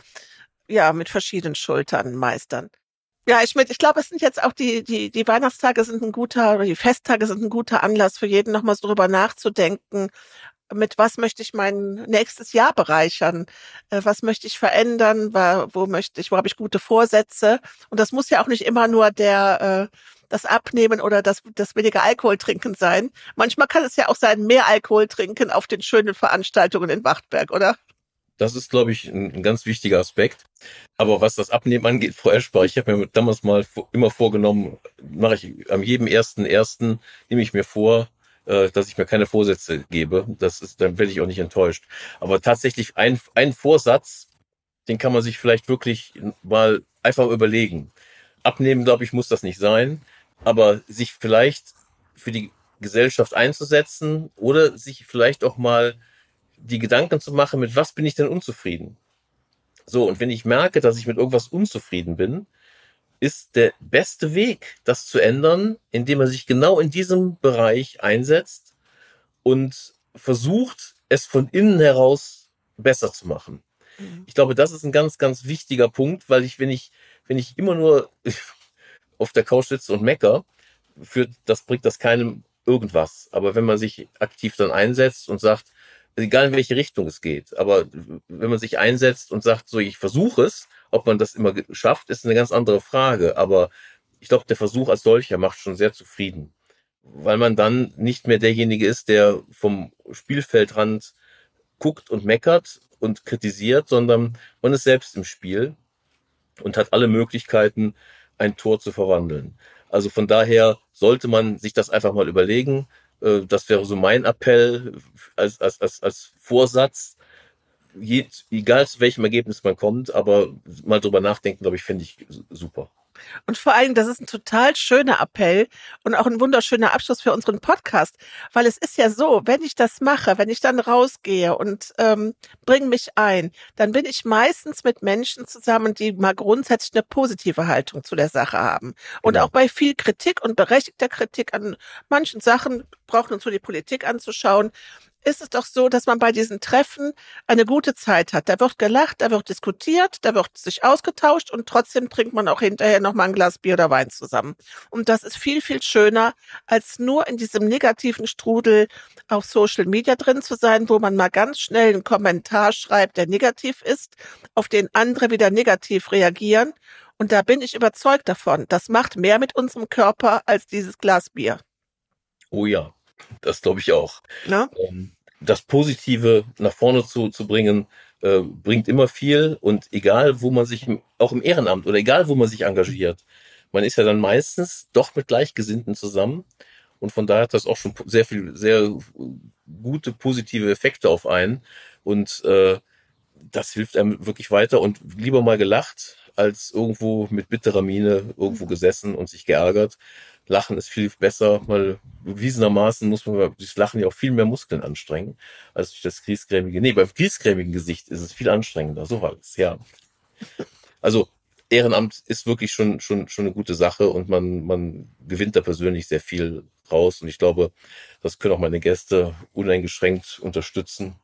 ja mit verschiedenen Schultern meistern. Ja, ich mit, ich glaube, es sind jetzt auch die, die, die Weihnachtstage sind ein guter, oder die Festtage sind ein guter Anlass für jeden nochmal so drüber nachzudenken, mit was möchte ich mein nächstes Jahr bereichern? Äh, was möchte ich verändern? Wo möchte ich, wo habe ich gute Vorsätze? Und das muss ja auch nicht immer nur der, äh, das Abnehmen oder das, das weniger Alkohol trinken sein. Manchmal kann es ja auch sein, mehr Alkohol trinken auf den schönen Veranstaltungen in Wachtberg, oder? Das ist, glaube ich, ein, ganz wichtiger Aspekt. Aber was das Abnehmen angeht, Frau Eschbach, ich habe mir damals mal immer vorgenommen, mache ich am jedem ersten ersten nehme ich mir vor, äh, dass ich mir keine Vorsätze gebe. Das ist, dann werde ich auch nicht enttäuscht. Aber tatsächlich ein, ein Vorsatz, den kann man sich vielleicht wirklich mal einfach überlegen. Abnehmen, glaube ich, muss das nicht sein, aber sich vielleicht für die Gesellschaft einzusetzen oder sich vielleicht auch mal die Gedanken zu machen, mit was bin ich denn unzufrieden? So, und wenn ich merke, dass ich mit irgendwas unzufrieden bin, ist der beste Weg, das zu ändern, indem er sich genau in diesem Bereich einsetzt und versucht, es von innen heraus besser zu machen. Mhm. Ich glaube, das ist ein ganz, ganz wichtiger Punkt, weil ich, wenn ich, wenn ich immer nur auf der Couch sitze und mecker, führt, das bringt das keinem irgendwas. Aber wenn man sich aktiv dann einsetzt und sagt, egal in welche Richtung es geht, aber wenn man sich einsetzt und sagt, so, ich versuche es, ob man das immer schafft, ist eine ganz andere Frage. Aber ich glaube, der Versuch als solcher macht schon sehr zufrieden, weil man dann nicht mehr derjenige ist, der vom Spielfeldrand guckt und meckert und kritisiert, sondern man ist selbst im Spiel und hat alle Möglichkeiten, ein Tor zu verwandeln. Also von daher sollte man sich das einfach mal überlegen. Äh, das wäre so mein Appell als, als, als, als Vorsatz je, egal zu welchem Ergebnis man kommt, aber mal drüber nachdenken, glaube ich, fände ich super. Und vor allem, das ist ein total schöner Appell und auch ein wunderschöner Abschluss für unseren Podcast, weil es ist ja so, wenn ich das mache, wenn ich dann rausgehe und ähm, bringe mich ein, dann bin ich meistens mit Menschen zusammen, die mal grundsätzlich eine positive Haltung zu der Sache haben. Und Genau. auch bei viel Kritik und berechtigter Kritik an manchen Sachen, braucht uns so die Politik anzuschauen, ist es doch so, dass man bei diesen Treffen eine gute Zeit hat. Da wird gelacht, da wird diskutiert, da wird sich ausgetauscht und trotzdem trinkt man auch hinterher noch mal ein Glas Bier oder Wein zusammen. Und das ist viel, viel schöner, als nur in diesem negativen Strudel auf Social Media drin zu sein, wo man mal ganz schnell einen Kommentar schreibt, der negativ ist, auf den andere wieder negativ reagieren. Und da bin ich überzeugt davon. Das macht mehr mit unserem Körper als dieses Glas Bier. Oh ja, das glaube ich auch. Ne? Ähm, das Positive nach vorne zu, zu bringen, äh, bringt immer viel. Und egal, wo man sich, im- auch im Ehrenamt oder egal, wo man sich engagiert, man ist ja dann meistens doch mit Gleichgesinnten zusammen. Und von daher hat das auch schon sehr viel, sehr gute positive Effekte auf einen. Und äh, das hilft einem wirklich weiter und lieber mal gelacht, als irgendwo mit bitterer Miene irgendwo gesessen und sich geärgert. Lachen ist viel besser, weil bewiesenermaßen muss man durchs Lachen ja auch viel mehr Muskeln anstrengen, als durch das griesgrämige. Nee, beim griesgrämigen Gesicht ist es viel anstrengender, so war es, ja. Also Ehrenamt ist wirklich schon, schon, schon eine gute Sache und man, man gewinnt da persönlich sehr viel raus. Und ich glaube, das können auch meine Gäste uneingeschränkt unterstützen,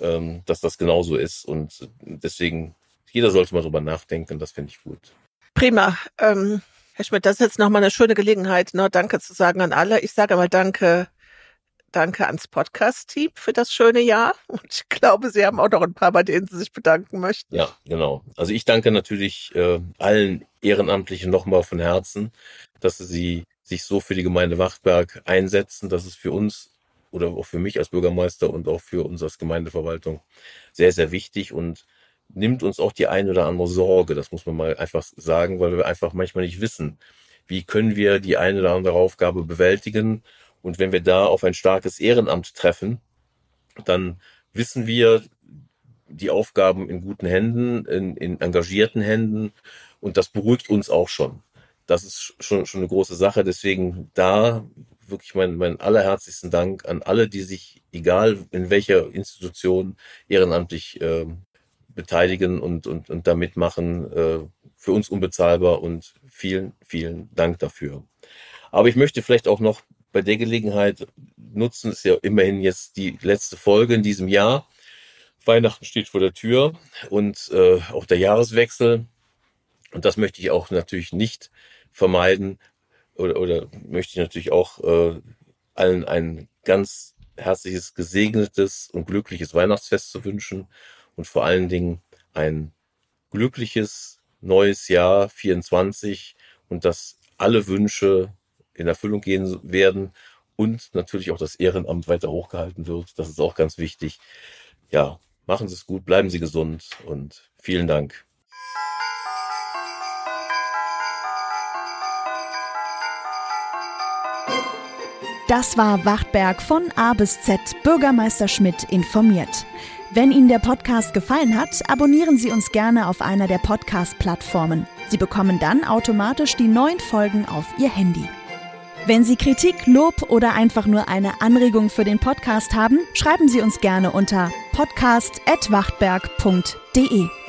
ähm, dass das genauso ist. Und deswegen, jeder sollte mal drüber nachdenken, das finde ich gut. Prima. Ähm, Herr Schmidt, das ist jetzt nochmal eine schöne Gelegenheit, ne, Danke zu sagen an alle. Ich sage mal Danke, danke ans Podcast-Team für das schöne Jahr. Und ich glaube, Sie haben auch noch ein paar, bei denen Sie sich bedanken möchten. Ja, genau. Also ich danke natürlich äh, allen Ehrenamtlichen nochmal von Herzen, dass sie sich so für die Gemeinde Wachtberg einsetzen. Das ist für uns oder auch für mich als Bürgermeister und auch für uns als Gemeindeverwaltung sehr, sehr wichtig und nimmt uns auch die ein oder andere Sorge. Das muss man mal einfach sagen, weil wir einfach manchmal nicht wissen, wie können wir die eine oder andere Aufgabe bewältigen. Und wenn wir da auf ein starkes Ehrenamt treffen, dann wissen wir, die Aufgaben in guten Händen, in, in engagierten Händen und das beruhigt uns auch schon. Das ist schon, schon eine große Sache. Deswegen da wirklich mein, mein allerherzlichsten Dank an alle, die sich, egal in welcher Institution, ehrenamtlich äh, beteiligen und, und, und da mitmachen. Äh, für uns unbezahlbar und vielen, vielen Dank dafür. Aber ich möchte vielleicht auch noch bei der Gelegenheit nutzen, ist ja immerhin jetzt die letzte Folge in diesem Jahr. Weihnachten steht vor der Tür und äh, auch der Jahreswechsel. Und das möchte ich auch natürlich nicht vermeiden oder, oder möchte ich natürlich auch äh, allen ein ganz herzliches, gesegnetes und glückliches Weihnachtsfest zu wünschen und vor allen Dingen ein glückliches neues Jahr 24 und dass alle Wünsche in Erfüllung gehen werden und natürlich auch das Ehrenamt weiter hochgehalten wird. Das ist auch ganz wichtig. Ja, machen Sie es gut, bleiben Sie gesund und vielen Dank. Das war Wachtberg von A bis Z Bürgermeister Schmidt informiert. Wenn Ihnen der Podcast gefallen hat, abonnieren Sie uns gerne auf einer der Podcast-Plattformen. Sie bekommen dann automatisch die neuen Folgen auf Ihr Handy. Wenn Sie Kritik, Lob oder einfach nur eine Anregung für den Podcast haben, schreiben Sie uns gerne unter podcast.wachtberg.de.